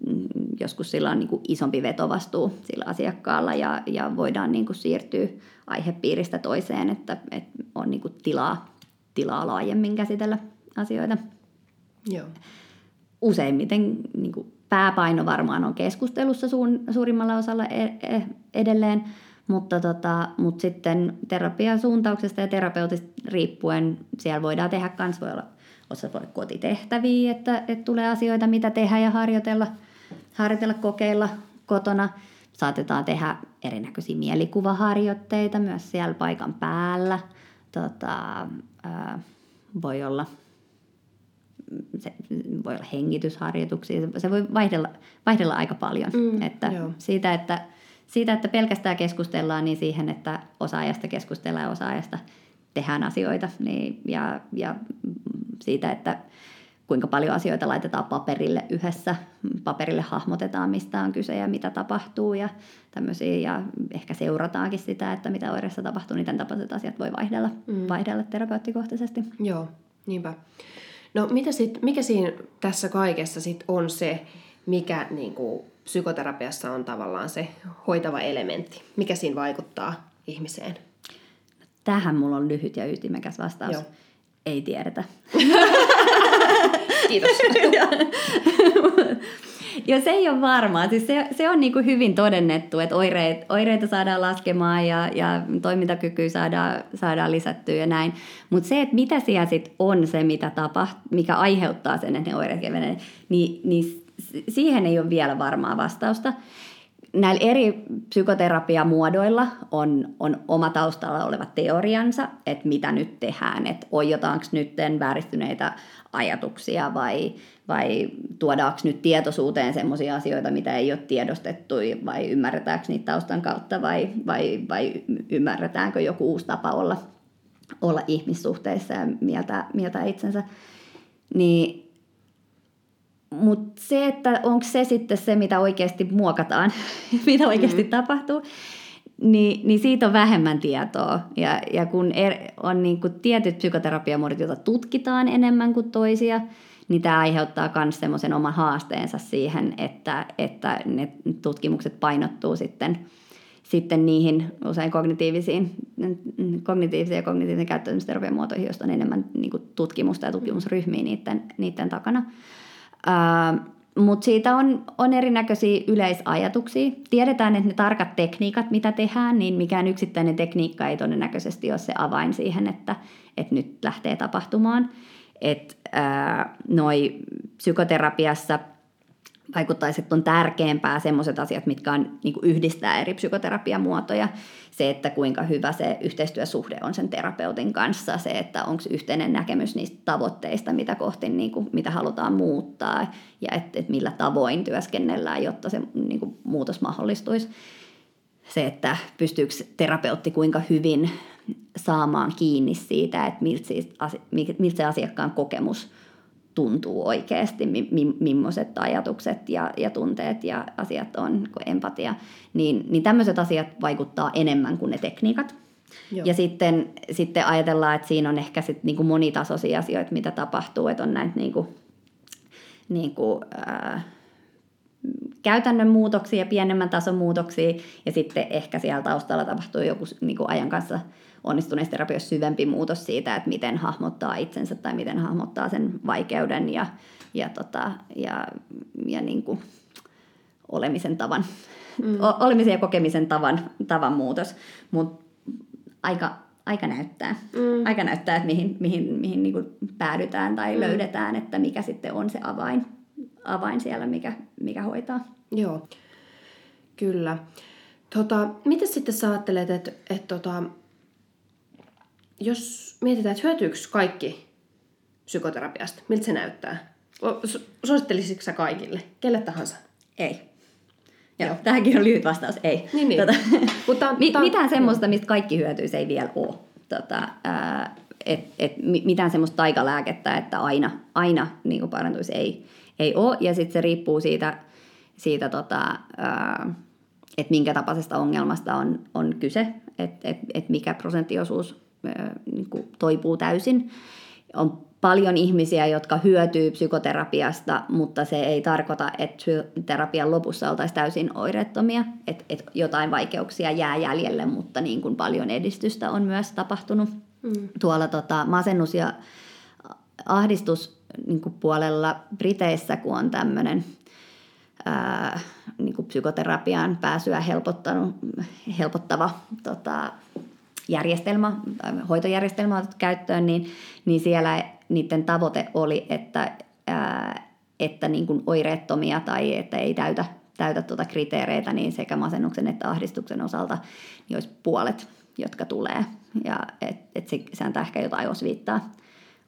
mm, joskus sillä on niin kuin isompi vetovastuu sillä asiakkaalla ja, ja voidaan niin kuin siirtyä aihepiiristä toiseen, että, että on niin kuin tilaa, tilaa laajemmin käsitellä asioita. Joo. Useimmiten niin kuin pääpaino varmaan on keskustelussa suurimmalla osalla e-, e-, edelleen, mutta, tota, mutta sitten terapiasuuntauksesta ja riippuen. Siellä voidaan tehdä kans, voi olla osa voi kotitehtäviä, että, että tulee asioita, mitä tehdä ja harjoitella, harjoitella kokeilla kotona. Saatetaan tehdä erinäköisiä mielikuvaharjoitteita myös siellä paikan päällä. Tota, ää, voi olla se voi olla hengitysharjoituksia, se voi vaihdella, vaihdella aika paljon. Mm, että siitä, että, siitä, että pelkästään keskustellaan, niin siihen, että osaajasta keskustellaan ja osaajasta tehdään asioita. Niin, ja, ja siitä, että kuinka paljon asioita laitetaan paperille yhdessä, paperille hahmotetaan, mistä on kyse ja mitä tapahtuu ja tämmöisiä, ja ehkä seurataankin sitä, että mitä oireissa tapahtuu, niin tämän tapaiset asiat voi vaihdella, mm. vaihdella terapeuttikohtaisesti. Joo, niinpä. No mitä sit, mikä siinä tässä kaikessa sit on se, mikä niin kuin, psykoterapiassa on tavallaan se hoitava elementti? Mikä siinä vaikuttaa ihmiseen? Tähän mulla on lyhyt ja ytimekäs vastaus. Joo. Ei tiedetä. Kiitos. ja se ei ole varmaa. Siis se, se on niin kuin hyvin todennettu, että oireet, oireita saadaan laskemaan ja, ja toimintakykyä saadaan, saadaan lisättyä ja näin. Mutta se, että mitä siellä sitten on se, mitä tapahtuu, mikä aiheuttaa sen, että ne oireet kevenee, niin, niin siihen ei ole vielä varmaa vastausta näillä eri psykoterapiamuodoilla on, on oma taustalla oleva teoriansa, että mitä nyt tehdään, että oijotaanko nyt vääristyneitä ajatuksia vai, vai tuodaanko nyt tietoisuuteen sellaisia asioita, mitä ei ole tiedostettu vai ymmärretäänkö niitä taustan kautta vai, vai, vai ymmärretäänkö joku uusi tapa olla, olla ihmissuhteissa ja mieltä, mieltä itsensä. Niin mutta se, että onko se sitten se, mitä oikeasti muokataan, mitä oikeasti mm. tapahtuu, niin, niin siitä on vähemmän tietoa. Ja, ja kun er, on niin kuin tietyt psykoterapiamuodot, joita tutkitaan enemmän kuin toisia, niin tämä aiheuttaa myös semmoisen oman haasteensa siihen, että, että ne tutkimukset painottuu sitten, sitten niihin usein kognitiivisiin, kognitiivisiin ja kognitiivisen käyttäytymisterapian muotoihin, joista on enemmän niin kuin tutkimusta ja tutkimusryhmiä niiden, niiden takana. Uh, mutta siitä on, on erinäköisiä yleisajatuksia. Tiedetään, että ne tarkat tekniikat, mitä tehdään, niin mikään yksittäinen tekniikka ei todennäköisesti ole se avain siihen, että, että nyt lähtee tapahtumaan. Et, ää, noi psykoterapiassa vaikuttaisi, että on tärkeämpää sellaiset asiat, mitkä on, niin yhdistää eri psykoterapiamuotoja. Se, että kuinka hyvä se yhteistyösuhde on sen terapeutin kanssa, se, että onko yhteinen näkemys niistä tavoitteista, mitä kohti niin kuin, mitä halutaan muuttaa. Ja että et millä tavoin työskennellään, jotta se niin kuin, muutos mahdollistuisi. Se, että pystyykö terapeutti kuinka hyvin saamaan kiinni siitä, että miltä se asiakkaan kokemus tuntuu oikeasti, mi, mi, millaiset ajatukset ja, ja tunteet ja asiat on, empatia, niin, niin tämmöiset asiat vaikuttaa enemmän kuin ne tekniikat. Joo. Ja sitten, sitten ajatellaan, että siinä on ehkä sit niinku monitasoisia asioita, mitä tapahtuu, että on näitä niinku, niinku, ää, käytännön muutoksia, pienemmän tason muutoksia, ja sitten ehkä siellä taustalla tapahtuu joku niinku ajan kanssa – onnistuneessa terapioissa syvempi muutos siitä, että miten hahmottaa itsensä tai miten hahmottaa sen vaikeuden ja, ja, tota, ja, ja niin kuin olemisen tavan, mm. olemisen ja kokemisen tavan, tavan muutos. Mutta aika, aika näyttää. Mm. Aika näyttää, että mihin, mihin, mihin niin kuin päädytään tai mm. löydetään, että mikä sitten on se avain, avain siellä, mikä, mikä hoitaa. Joo, kyllä. Tota, miten sitten sä ajattelet, että, että tota, jos mietitään, että hyötyykö kaikki psykoterapiasta, miltä se näyttää? Suosittelisitko sä kaikille, kelle tahansa? Ei. Joo, Joo. tähänkin on lyhyt vastaus, ei. Niin, niin. Tota, Mutta on, mitään on, semmoista, mistä kaikki hyötyisi, ei vielä ole. Tota, ää, et, et, mitään semmoista taikalääkettä, että aina, aina niin parantuisi, ei, ei ole. Ja sitten se riippuu siitä, siitä tota, että minkä tapaisesta ongelmasta on, on kyse, että et, et mikä prosenttiosuus niin kuin toipuu täysin. On paljon ihmisiä, jotka hyötyy psykoterapiasta, mutta se ei tarkoita, että terapian lopussa oltaisiin täysin oireettomia, että, että jotain vaikeuksia jää jäljelle, mutta niin kuin paljon edistystä on myös tapahtunut. Mm. Tuolla tota, masennus- ja ahdistus niin Briteissä, kun on tämmöinen niin kuin psykoterapiaan pääsyä helpottanut, helpottava tota, järjestelmä, hoitojärjestelmä otettu käyttöön, niin, niin siellä niiden tavoite oli, että, ää, että niin kuin oireettomia tai että ei täytä, täytä tuota kriteereitä, niin sekä masennuksen että ahdistuksen osalta niin olisi puolet, jotka tulee. Ja et, et se, se antaa ehkä jotain osviittaa,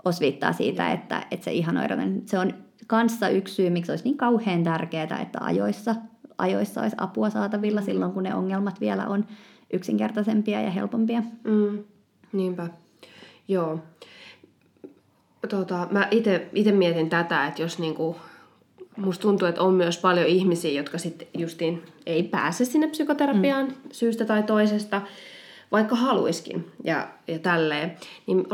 osviittaa siitä, että, että se ihan oireeton, se on kanssa yksi syy, miksi olisi niin kauhean tärkeää, että ajoissa, ajoissa olisi apua saatavilla silloin, kun ne ongelmat vielä on yksinkertaisempia ja helpompia. Mm, niinpä. Joo. Tota, mä itse mietin tätä, että jos niinku, musta tuntuu, että on myös paljon ihmisiä, jotka sitten justiin ei pääse sinne psykoterapiaan mm. syystä tai toisesta, vaikka haluiskin ja, ja tälleen. Niin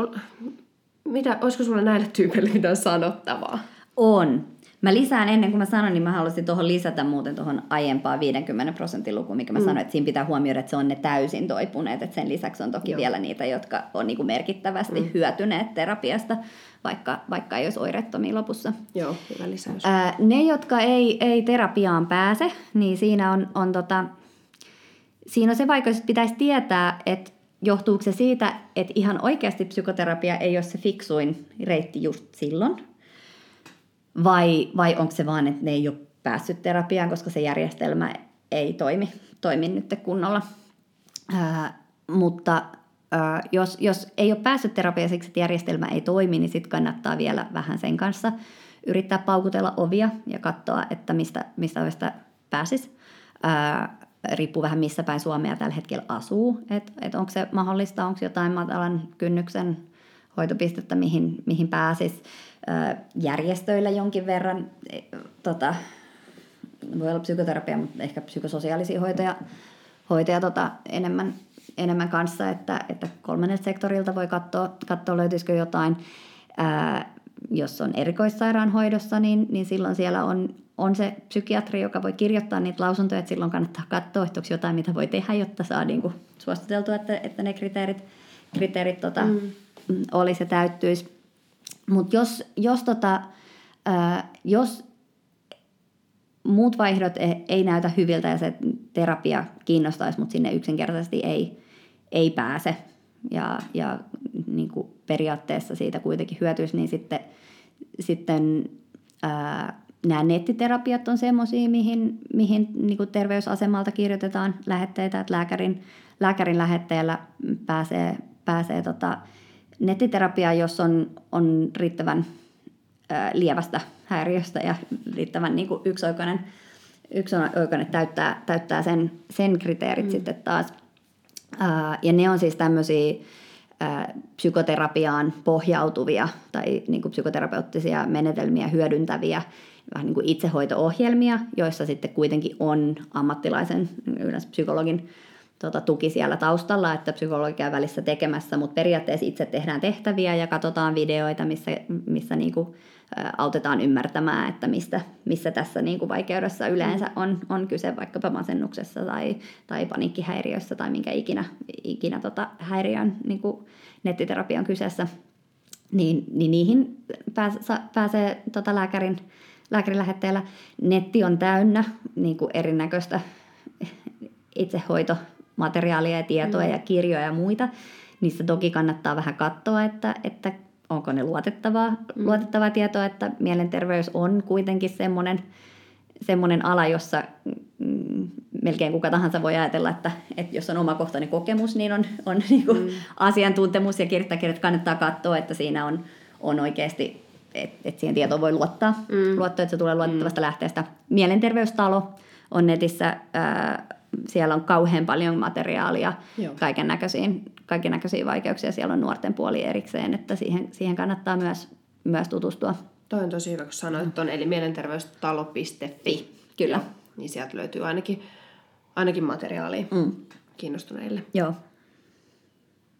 mitä, olisiko sulla näille tyypeille mitään sanottavaa? On. Mä lisään ennen kuin mä sanon, niin mä haluaisin tuohon lisätä muuten tuohon aiempaa 50 prosentin lukuun, mikä mä mm. sanoin, että siinä pitää huomioida, että se on ne täysin toipuneet, että sen lisäksi on toki Joo. vielä niitä, jotka on niin kuin merkittävästi mm. hyötyneet terapiasta, vaikka, vaikka ei olisi oireettomia lopussa. Joo, hyvä lisäys. Ää, ne, jotka ei, ei terapiaan pääse, niin siinä on, on tota, siinä on se vaikka, jos pitäisi tietää, että johtuuko se siitä, että ihan oikeasti psykoterapia ei ole se fiksuin reitti just silloin, vai, vai onko se vaan, että ne ei ole päässyt terapiaan, koska se järjestelmä ei toimi, toimi nyt kunnolla. Ää, mutta ää, jos, jos ei ole päässyt terapiaan siksi, että järjestelmä ei toimi, niin sitten kannattaa vielä vähän sen kanssa yrittää paukutella ovia ja katsoa, että mistä, mistä ovesta pääsisi. Ää, riippuu vähän missä päin Suomea tällä hetkellä asuu, että et onko se mahdollista, onko jotain matalan kynnyksen hoitopistettä, mihin, mihin pääsisi järjestöillä jonkin verran, e, tota, voi olla psykoterapia, mutta ehkä psykososiaalisia hoitoja, hoitoja tota, enemmän, enemmän kanssa, että, että kolmannelta sektorilta voi katsoa, katsoa löytyisikö jotain. Ää, jos on erikoissairaanhoidossa, niin, niin silloin siellä on, on se psykiatri, joka voi kirjoittaa niitä lausuntoja, että silloin kannattaa katsoa, että onko jotain, mitä voi tehdä, jotta saa niin kuin suositeltua, että, että ne kriteerit, kriteerit tota, mm. olisi ja täyttyisi. Mutta jos, jos, tota, ää, jos muut vaihdot ei, ei näytä hyviltä ja se terapia kiinnostaisi, mutta sinne yksinkertaisesti ei, ei pääse ja, ja niin kuin periaatteessa siitä kuitenkin hyötyisi, niin sitten, sitten ää, nämä nettiterapiat on semmoisia, mihin, mihin niin kuin terveysasemalta kirjoitetaan lähetteitä, että lääkärin, lääkärin lähetteellä pääsee, pääsee tota, nettiterapia, jos on, on riittävän ää, lievästä häiriöstä ja riittävän niin kuin yksioikoinen, yksioikoinen täyttää, täyttää sen, sen kriteerit mm. sitten taas. Ää, ja ne on siis tämmöisiä psykoterapiaan pohjautuvia tai niin kuin psykoterapeuttisia menetelmiä hyödyntäviä vähän niin kuin itsehoito-ohjelmia, joissa sitten kuitenkin on ammattilaisen yleensä psykologin tota, tuki siellä taustalla, että psykologi käy välissä tekemässä, mutta periaatteessa itse tehdään tehtäviä ja katsotaan videoita, missä, missä niin kuin, ä, autetaan ymmärtämään, että mistä, missä tässä niin kuin vaikeudessa yleensä on, on kyse vaikkapa masennuksessa tai, tai paniikkihäiriössä tai minkä ikinä, ikinä tota, häiriön niin kuin nettiterapian kyseessä, niin, niin niihin pääs, pääsee tota, lääkärin, lääkärin lähetteellä. Netti on täynnä niin kuin erinäköistä itsehoito materiaalia ja tietoa mm. ja kirjoja ja muita. Niissä toki kannattaa vähän katsoa, että, että onko ne luotettavaa, mm. luotettavaa tietoa, että mielenterveys on kuitenkin semmoinen, semmoinen ala, jossa mm, melkein kuka tahansa voi ajatella, että, että jos on omakohtainen kokemus, niin on, on niin kuin mm. asiantuntemus ja kirjoittakirjat kannattaa katsoa, että siinä on, on oikeasti, että, että siihen tietoon voi luottaa, mm. luottaa, että se tulee luotettavasta mm. lähteestä. Mielenterveystalo on netissä ää, siellä on kauhean paljon materiaalia kaiken näköisiin, vaikeuksia. Siellä on nuorten puoli erikseen, että siihen, siihen kannattaa myös, myös tutustua. Toi on tosi hyvä, kun sanoit tuon, eli mielenterveystalo.fi. Kyllä. Joo, niin sieltä löytyy ainakin, ainakin materiaalia mm. kiinnostuneille. Joo.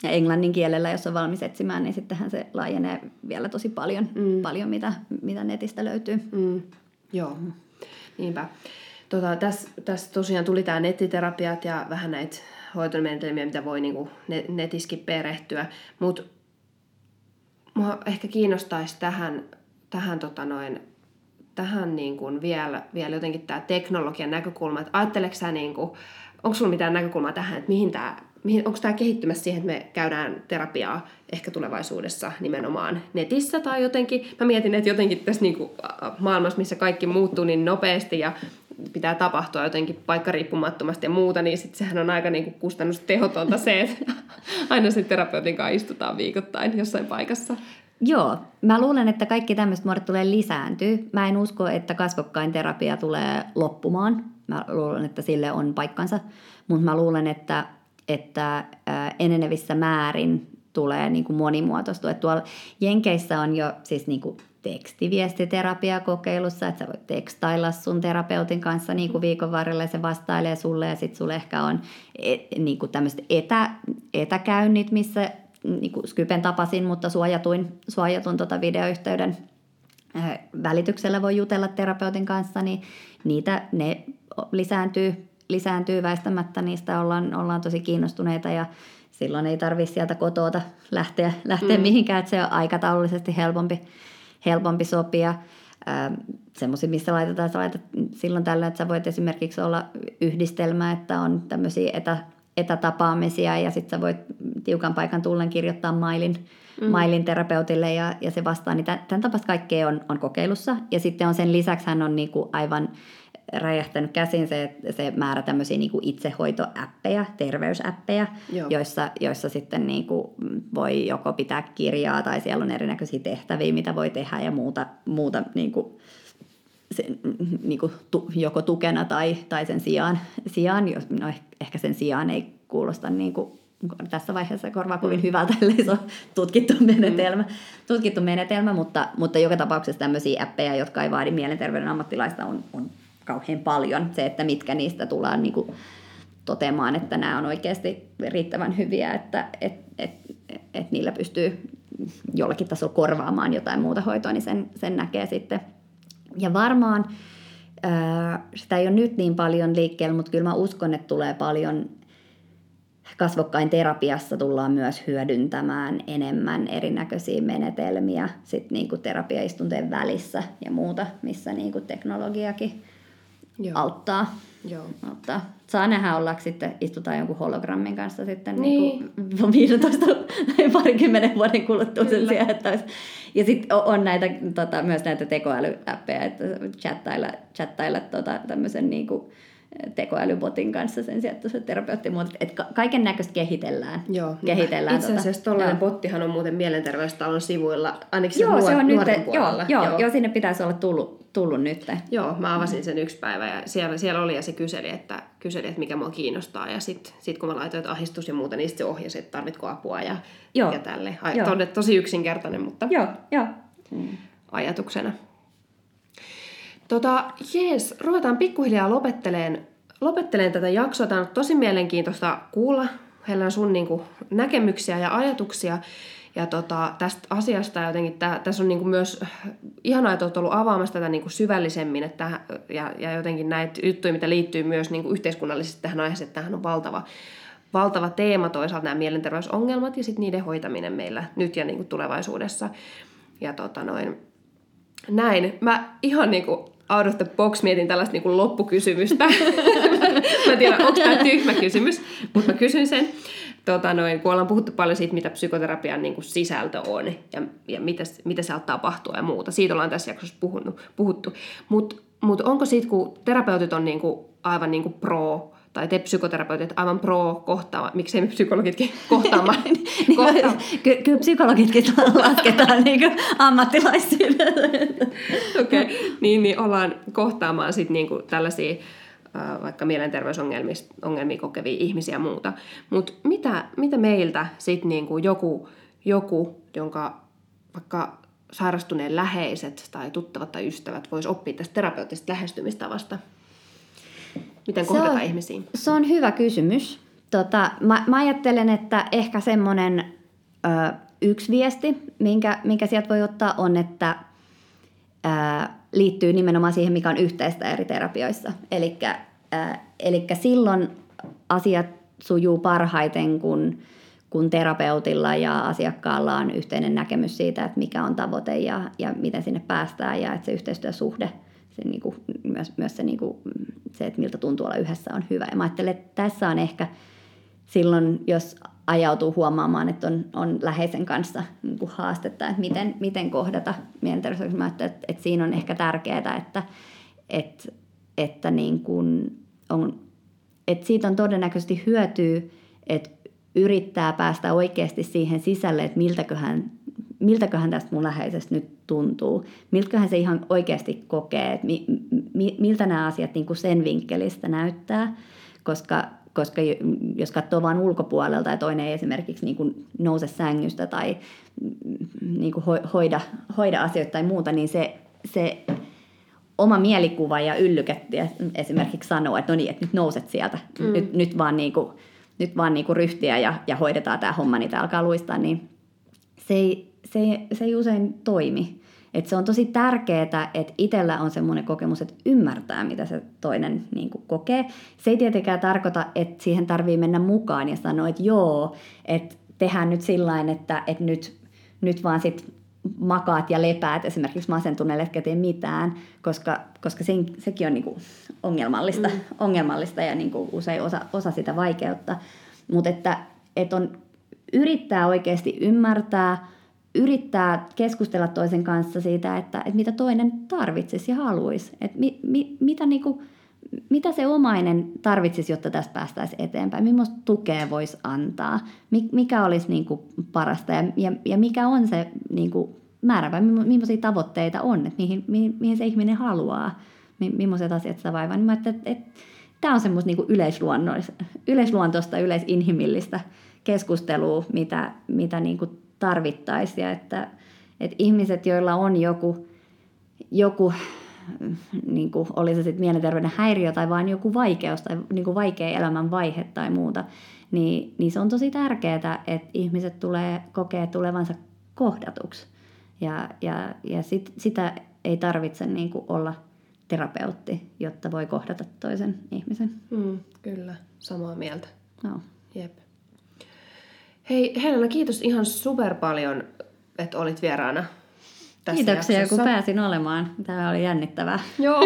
Ja englannin kielellä, jos on valmis etsimään, niin sittenhän se laajenee vielä tosi paljon, mm. paljon mitä, mitä netistä löytyy. Mm. Joo, niinpä. Tota, tässä, tässä tosiaan tuli tämä nettiterapiat ja vähän näitä hoitomenetelmiä, mitä voi niinku netiskin perehtyä. Mutta mua ehkä kiinnostaisi tähän, tähän, tota noin, tähän niin kuin vielä, vielä jotenkin tämä teknologian näkökulma. Että ajatteleksä, niin kuin, onko sulla mitään näkökulmaa tähän, että mihin tämä onko tämä kehittymässä siihen, että me käydään terapiaa ehkä tulevaisuudessa nimenomaan netissä tai jotenkin. Mä mietin, että jotenkin tässä niin maailmassa, missä kaikki muuttuu niin nopeasti ja pitää tapahtua jotenkin paikkariippumattomasti ja muuta, niin sit sehän on aika niin kuin kustannustehotonta se, että aina sitten terapeutin kanssa istutaan viikoittain jossain paikassa. Joo, mä luulen, että kaikki tämmöiset muodot tulee lisääntyä. Mä en usko, että kasvokkain terapia tulee loppumaan. Mä luulen, että sille on paikkansa, mutta mä luulen, että, että enenevissä määrin tulee niin kuin monimuotoistua. Että tuolla Jenkeissä on jo siis niin kuin tekstiviestiterapia kokeilussa, että sä voit tekstailla sun terapeutin kanssa niin kuin viikon varrella ja se vastailee sulle ja sitten sulle ehkä on et, niin kuin tämmöiset etä, etäkäynnit, missä niin kuin Skypen tapasin, mutta suojatuin, suojatun tota videoyhteyden välityksellä voi jutella terapeutin kanssa, niin niitä, ne lisääntyy, lisääntyy väistämättä, niistä ollaan, ollaan tosi kiinnostuneita ja silloin ei tarvitse sieltä kotoota lähteä, lähteä mm. mihinkään, että se on aikataulullisesti helpompi, helpompi sopia. semmoisia, missä laitetaan, sä laitat silloin tällöin, että sä voit esimerkiksi olla yhdistelmä, että on tämmöisiä etä, etätapaamisia ja sitten sä voit tiukan paikan tullen kirjoittaa mailin, mm. mailin terapeutille ja, ja se vastaa. Niin tämän, tämän tapaista kaikkea on, on kokeilussa ja sitten on sen lisäksi hän on niinku aivan räjähtänyt käsin se, se määrä tämmöisiä niinku itsehoitoäppejä, terveysäppejä, joissa, joissa sitten niinku voi joko pitää kirjaa tai siellä on erinäköisiä tehtäviä, mitä voi tehdä ja muuta, muuta niinku, se, niin kuin tu, joko tukena tai, tai sen sijaan, sijaan jos, no ehkä sen sijaan ei kuulosta niin kuin, tässä vaiheessa korvaa kovin mm. hyvältä, ellei se ole tutkittu menetelmä, mm. tutkittu menetelmä mutta, mutta joka tapauksessa tämmöisiä appeja, jotka ei vaadi mielenterveyden ammattilaista, on, on kauhean paljon. Se, että mitkä niistä tullaan niin kuin, toteamaan, että nämä on oikeasti riittävän hyviä, että et, et, et, et niillä pystyy jollakin tasolla korvaamaan jotain muuta hoitoa, niin sen, sen näkee sitten ja varmaan sitä ei ole nyt niin paljon liikkeellä, mutta kyllä mä uskon, että tulee paljon kasvokkain terapiassa tullaan myös hyödyntämään enemmän erinäköisiä menetelmiä sit niinku terapiaistunteen välissä ja muuta, missä niinku teknologiakin Joo. auttaa. Joo. auttaa. Saa nähdä ollaanko sitten, istutaan jonkun hologrammin kanssa sitten niin. Niin 15 tai parikymmenen vuoden kuluttua sen sijaan, että olisi ja sitten on näitä, tota, myös näitä tekoälyäppejä, että chattailla, chattailla tota, tämmöisen niin kuin, tekoälybotin kanssa sen sijaan, että se terapeutti muuta. Että kaiken näköistä kehitellään. Joo, kehitellään itse asiassa tota, tuollainen bottihan on muuten mielenterveystalon sivuilla, ainakin joo, se on nyt, joo, joo, joo, joo, sinne pitäisi olla tullut, tullut nyt. Joo, mä avasin sen yksi päivä ja siellä, siellä oli ja se kyseli, että, kyseli, että mikä mua kiinnostaa ja sitten sit kun mä laitoin, että ahdistus ja muuta, niin se ohjasi, että tarvitko apua ja, joo, ja tälle. Ai, joo. tosi yksinkertainen, mutta joo, joo. ajatuksena. Tota, jees, ruvetaan pikkuhiljaa lopetteleen, lopetteleen tätä jaksoa. Tämä on tosi mielenkiintoista kuulla Helen sun niin kuin, näkemyksiä ja ajatuksia ja tota, tästä asiasta jotenkin, tää, tässä on niinku myös ihanaa, että olet ollut avaamassa tätä niinku syvällisemmin että, ja, ja jotenkin näitä juttuja, mitä liittyy myös niinku yhteiskunnallisesti tähän aiheeseen, että tämähän on valtava, valtava teema toisaalta nämä mielenterveysongelmat ja sitten niiden hoitaminen meillä nyt ja niinku tulevaisuudessa. Ja tota noin, näin. Mä ihan niinku out of the box mietin tällaista niinku loppukysymystä. mä en tiedä, onko tämä tyhmä kysymys, mutta mä kysyn sen. Tota noin, kun ollaan puhuttu paljon siitä, mitä psykoterapian niin kuin sisältö on ja, ja mitä, mitä siellä tapahtuu ja muuta. Siitä ollaan tässä jaksossa puhunut, puhuttu. Mutta mut onko siitä, kun terapeutit on niin kuin aivan niin kuin pro tai te psykoterapeutit aivan pro kohtaama, miksei me psykologitkin kohtaamaan. niin, kohta... Ky- kyllä psykologitkin lasketaan niin ammattilaisiin. Okei, okay. niin, niin ollaan kohtaamaan sitten niin tällaisia vaikka mielenterveysongelmia kokevia ihmisiä ja muuta. Mutta mitä, mitä meiltä sitten niinku joku, joku, jonka vaikka sairastuneen läheiset tai tuttavat tai ystävät vois oppia tästä terapeuttisesta lähestymistavasta? Miten kohdata on, ihmisiin? Se on hyvä kysymys. Tota, mä, mä ajattelen, että ehkä semmoinen yksi viesti, minkä, minkä sieltä voi ottaa, on, että ö, liittyy nimenomaan siihen, mikä on yhteistä eri terapioissa. Eli silloin asiat sujuu parhaiten, kun, kun terapeutilla ja asiakkaalla on yhteinen näkemys siitä, että mikä on tavoite ja, ja miten sinne päästään ja että se yhteistyösuhde, se niin kuin, myös, myös se, niin kuin, se, että miltä tuntuu olla yhdessä on hyvä. Ja mä ajattelen, että tässä on ehkä silloin, jos ajautuu huomaamaan, että on, on läheisen kanssa niin kuin haastetta, että miten, miten kohdata mielenterveysongelmia, että, että, että siinä on ehkä tärkeää, että, että, että, niin kuin on, että siitä on todennäköisesti hyötyä, että yrittää päästä oikeasti siihen sisälle, että miltäköhän, miltäköhän tästä mun läheisestä nyt tuntuu, miltäköhän se ihan oikeasti kokee, että mi, mi, miltä nämä asiat niin kuin sen vinkkelistä näyttää, koska koska jos katsoo vain ulkopuolelta ja toinen ei esimerkiksi niin kuin nouse sängystä tai niin kuin hoida, hoida asioita tai muuta, niin se, se oma mielikuva ja yllyketti esimerkiksi sanoo, että no niin, että nyt nouset sieltä, mm. nyt, nyt vaan, niin kuin, nyt vaan niin kuin ryhtiä ja, ja hoidetaan tämä homma, niin tämä alkaa luistaa, niin se ei, se, se ei usein toimi. Et se on tosi tärkeää, että itsellä on semmoinen kokemus, että ymmärtää, mitä se toinen niin kuin, kokee. Se ei tietenkään tarkoita, että siihen tarvii mennä mukaan ja sanoa, että joo, että tehdään nyt sillä että, että nyt, nyt vaan sit makaat ja lepäät esimerkiksi masentuneelle, etkä tee mitään, koska, koska sen, sekin on niin kuin ongelmallista, mm. ongelmallista ja niin kuin usein osa, osa sitä vaikeutta. Mutta että, että on, yrittää oikeasti ymmärtää, yrittää keskustella toisen kanssa siitä, että, että mitä toinen tarvitsisi ja haluaisi. Että mi, mi, mitä, niin kuin, mitä se omainen tarvitsisi, jotta tästä päästäisiin eteenpäin. Millaista tukea voisi antaa. Mikä olisi niin kuin parasta ja, ja, ja mikä on se niin kuin määrävä. Millaisia tavoitteita on, että mihin, mihin, mihin se ihminen haluaa. Millaiset asiat sitä vaivaa. Niin että, että, että, tämä on semmoista niin yleisluontoista, yleisinhimillistä keskustelua, mitä, mitä niin kuin tarvittaisiin että, että ihmiset, joilla on joku, joku niin kuin, oli se sitten mielenterveyden häiriö tai vain joku vaikeus tai niin kuin vaikea elämän vaihe tai muuta, niin, niin se on tosi tärkeää, että ihmiset tulee kokea tulevansa kohdatuksi. Ja, ja, ja sit, sitä ei tarvitse niin kuin olla terapeutti, jotta voi kohdata toisen ihmisen. Mm, kyllä, samaa mieltä. No. Jep. Hei Helena, kiitos ihan super paljon, että olit vieraana tässä Kiitoksia, jaksossa. kun pääsin olemaan. Tämä oli jännittävää. Joo.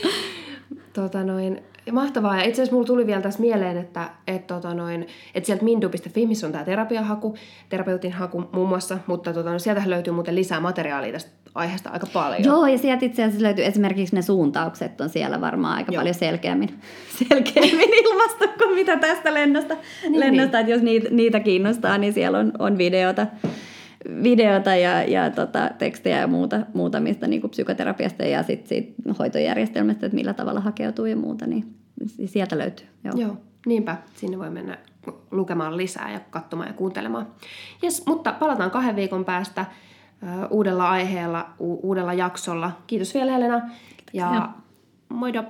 tota noin, mahtavaa. Ja itse asiassa mulla tuli vielä tässä mieleen, että, että, tota noin, että sieltä mindu.fi, missä on tämä terapiahaku, terapeutin haku muun muassa, mutta tota, no, sieltä löytyy muuten lisää materiaalia tästä aiheesta aika paljon. Joo, ja sieltä itse asiassa löytyy esimerkiksi ne suuntaukset on siellä varmaan aika Joo. paljon selkeämmin, selkeämmin ilmastu kuin mitä tästä lennosta. Niin, lennosta. Niin. Että jos niitä, niitä kiinnostaa, niin siellä on, on videota videota ja, ja tota, tekstejä ja muuta, muuta mistä niin psykoterapiasta ja sitten siitä hoitojärjestelmästä, että millä tavalla hakeutuu ja muuta, niin sieltä löytyy. Joo. Joo, niinpä. Sinne voi mennä lukemaan lisää ja katsomaan ja kuuntelemaan. Yes, mutta palataan kahden viikon päästä uudella aiheella, u- uudella jaksolla. Kiitos vielä Helena. Ja, ja moido!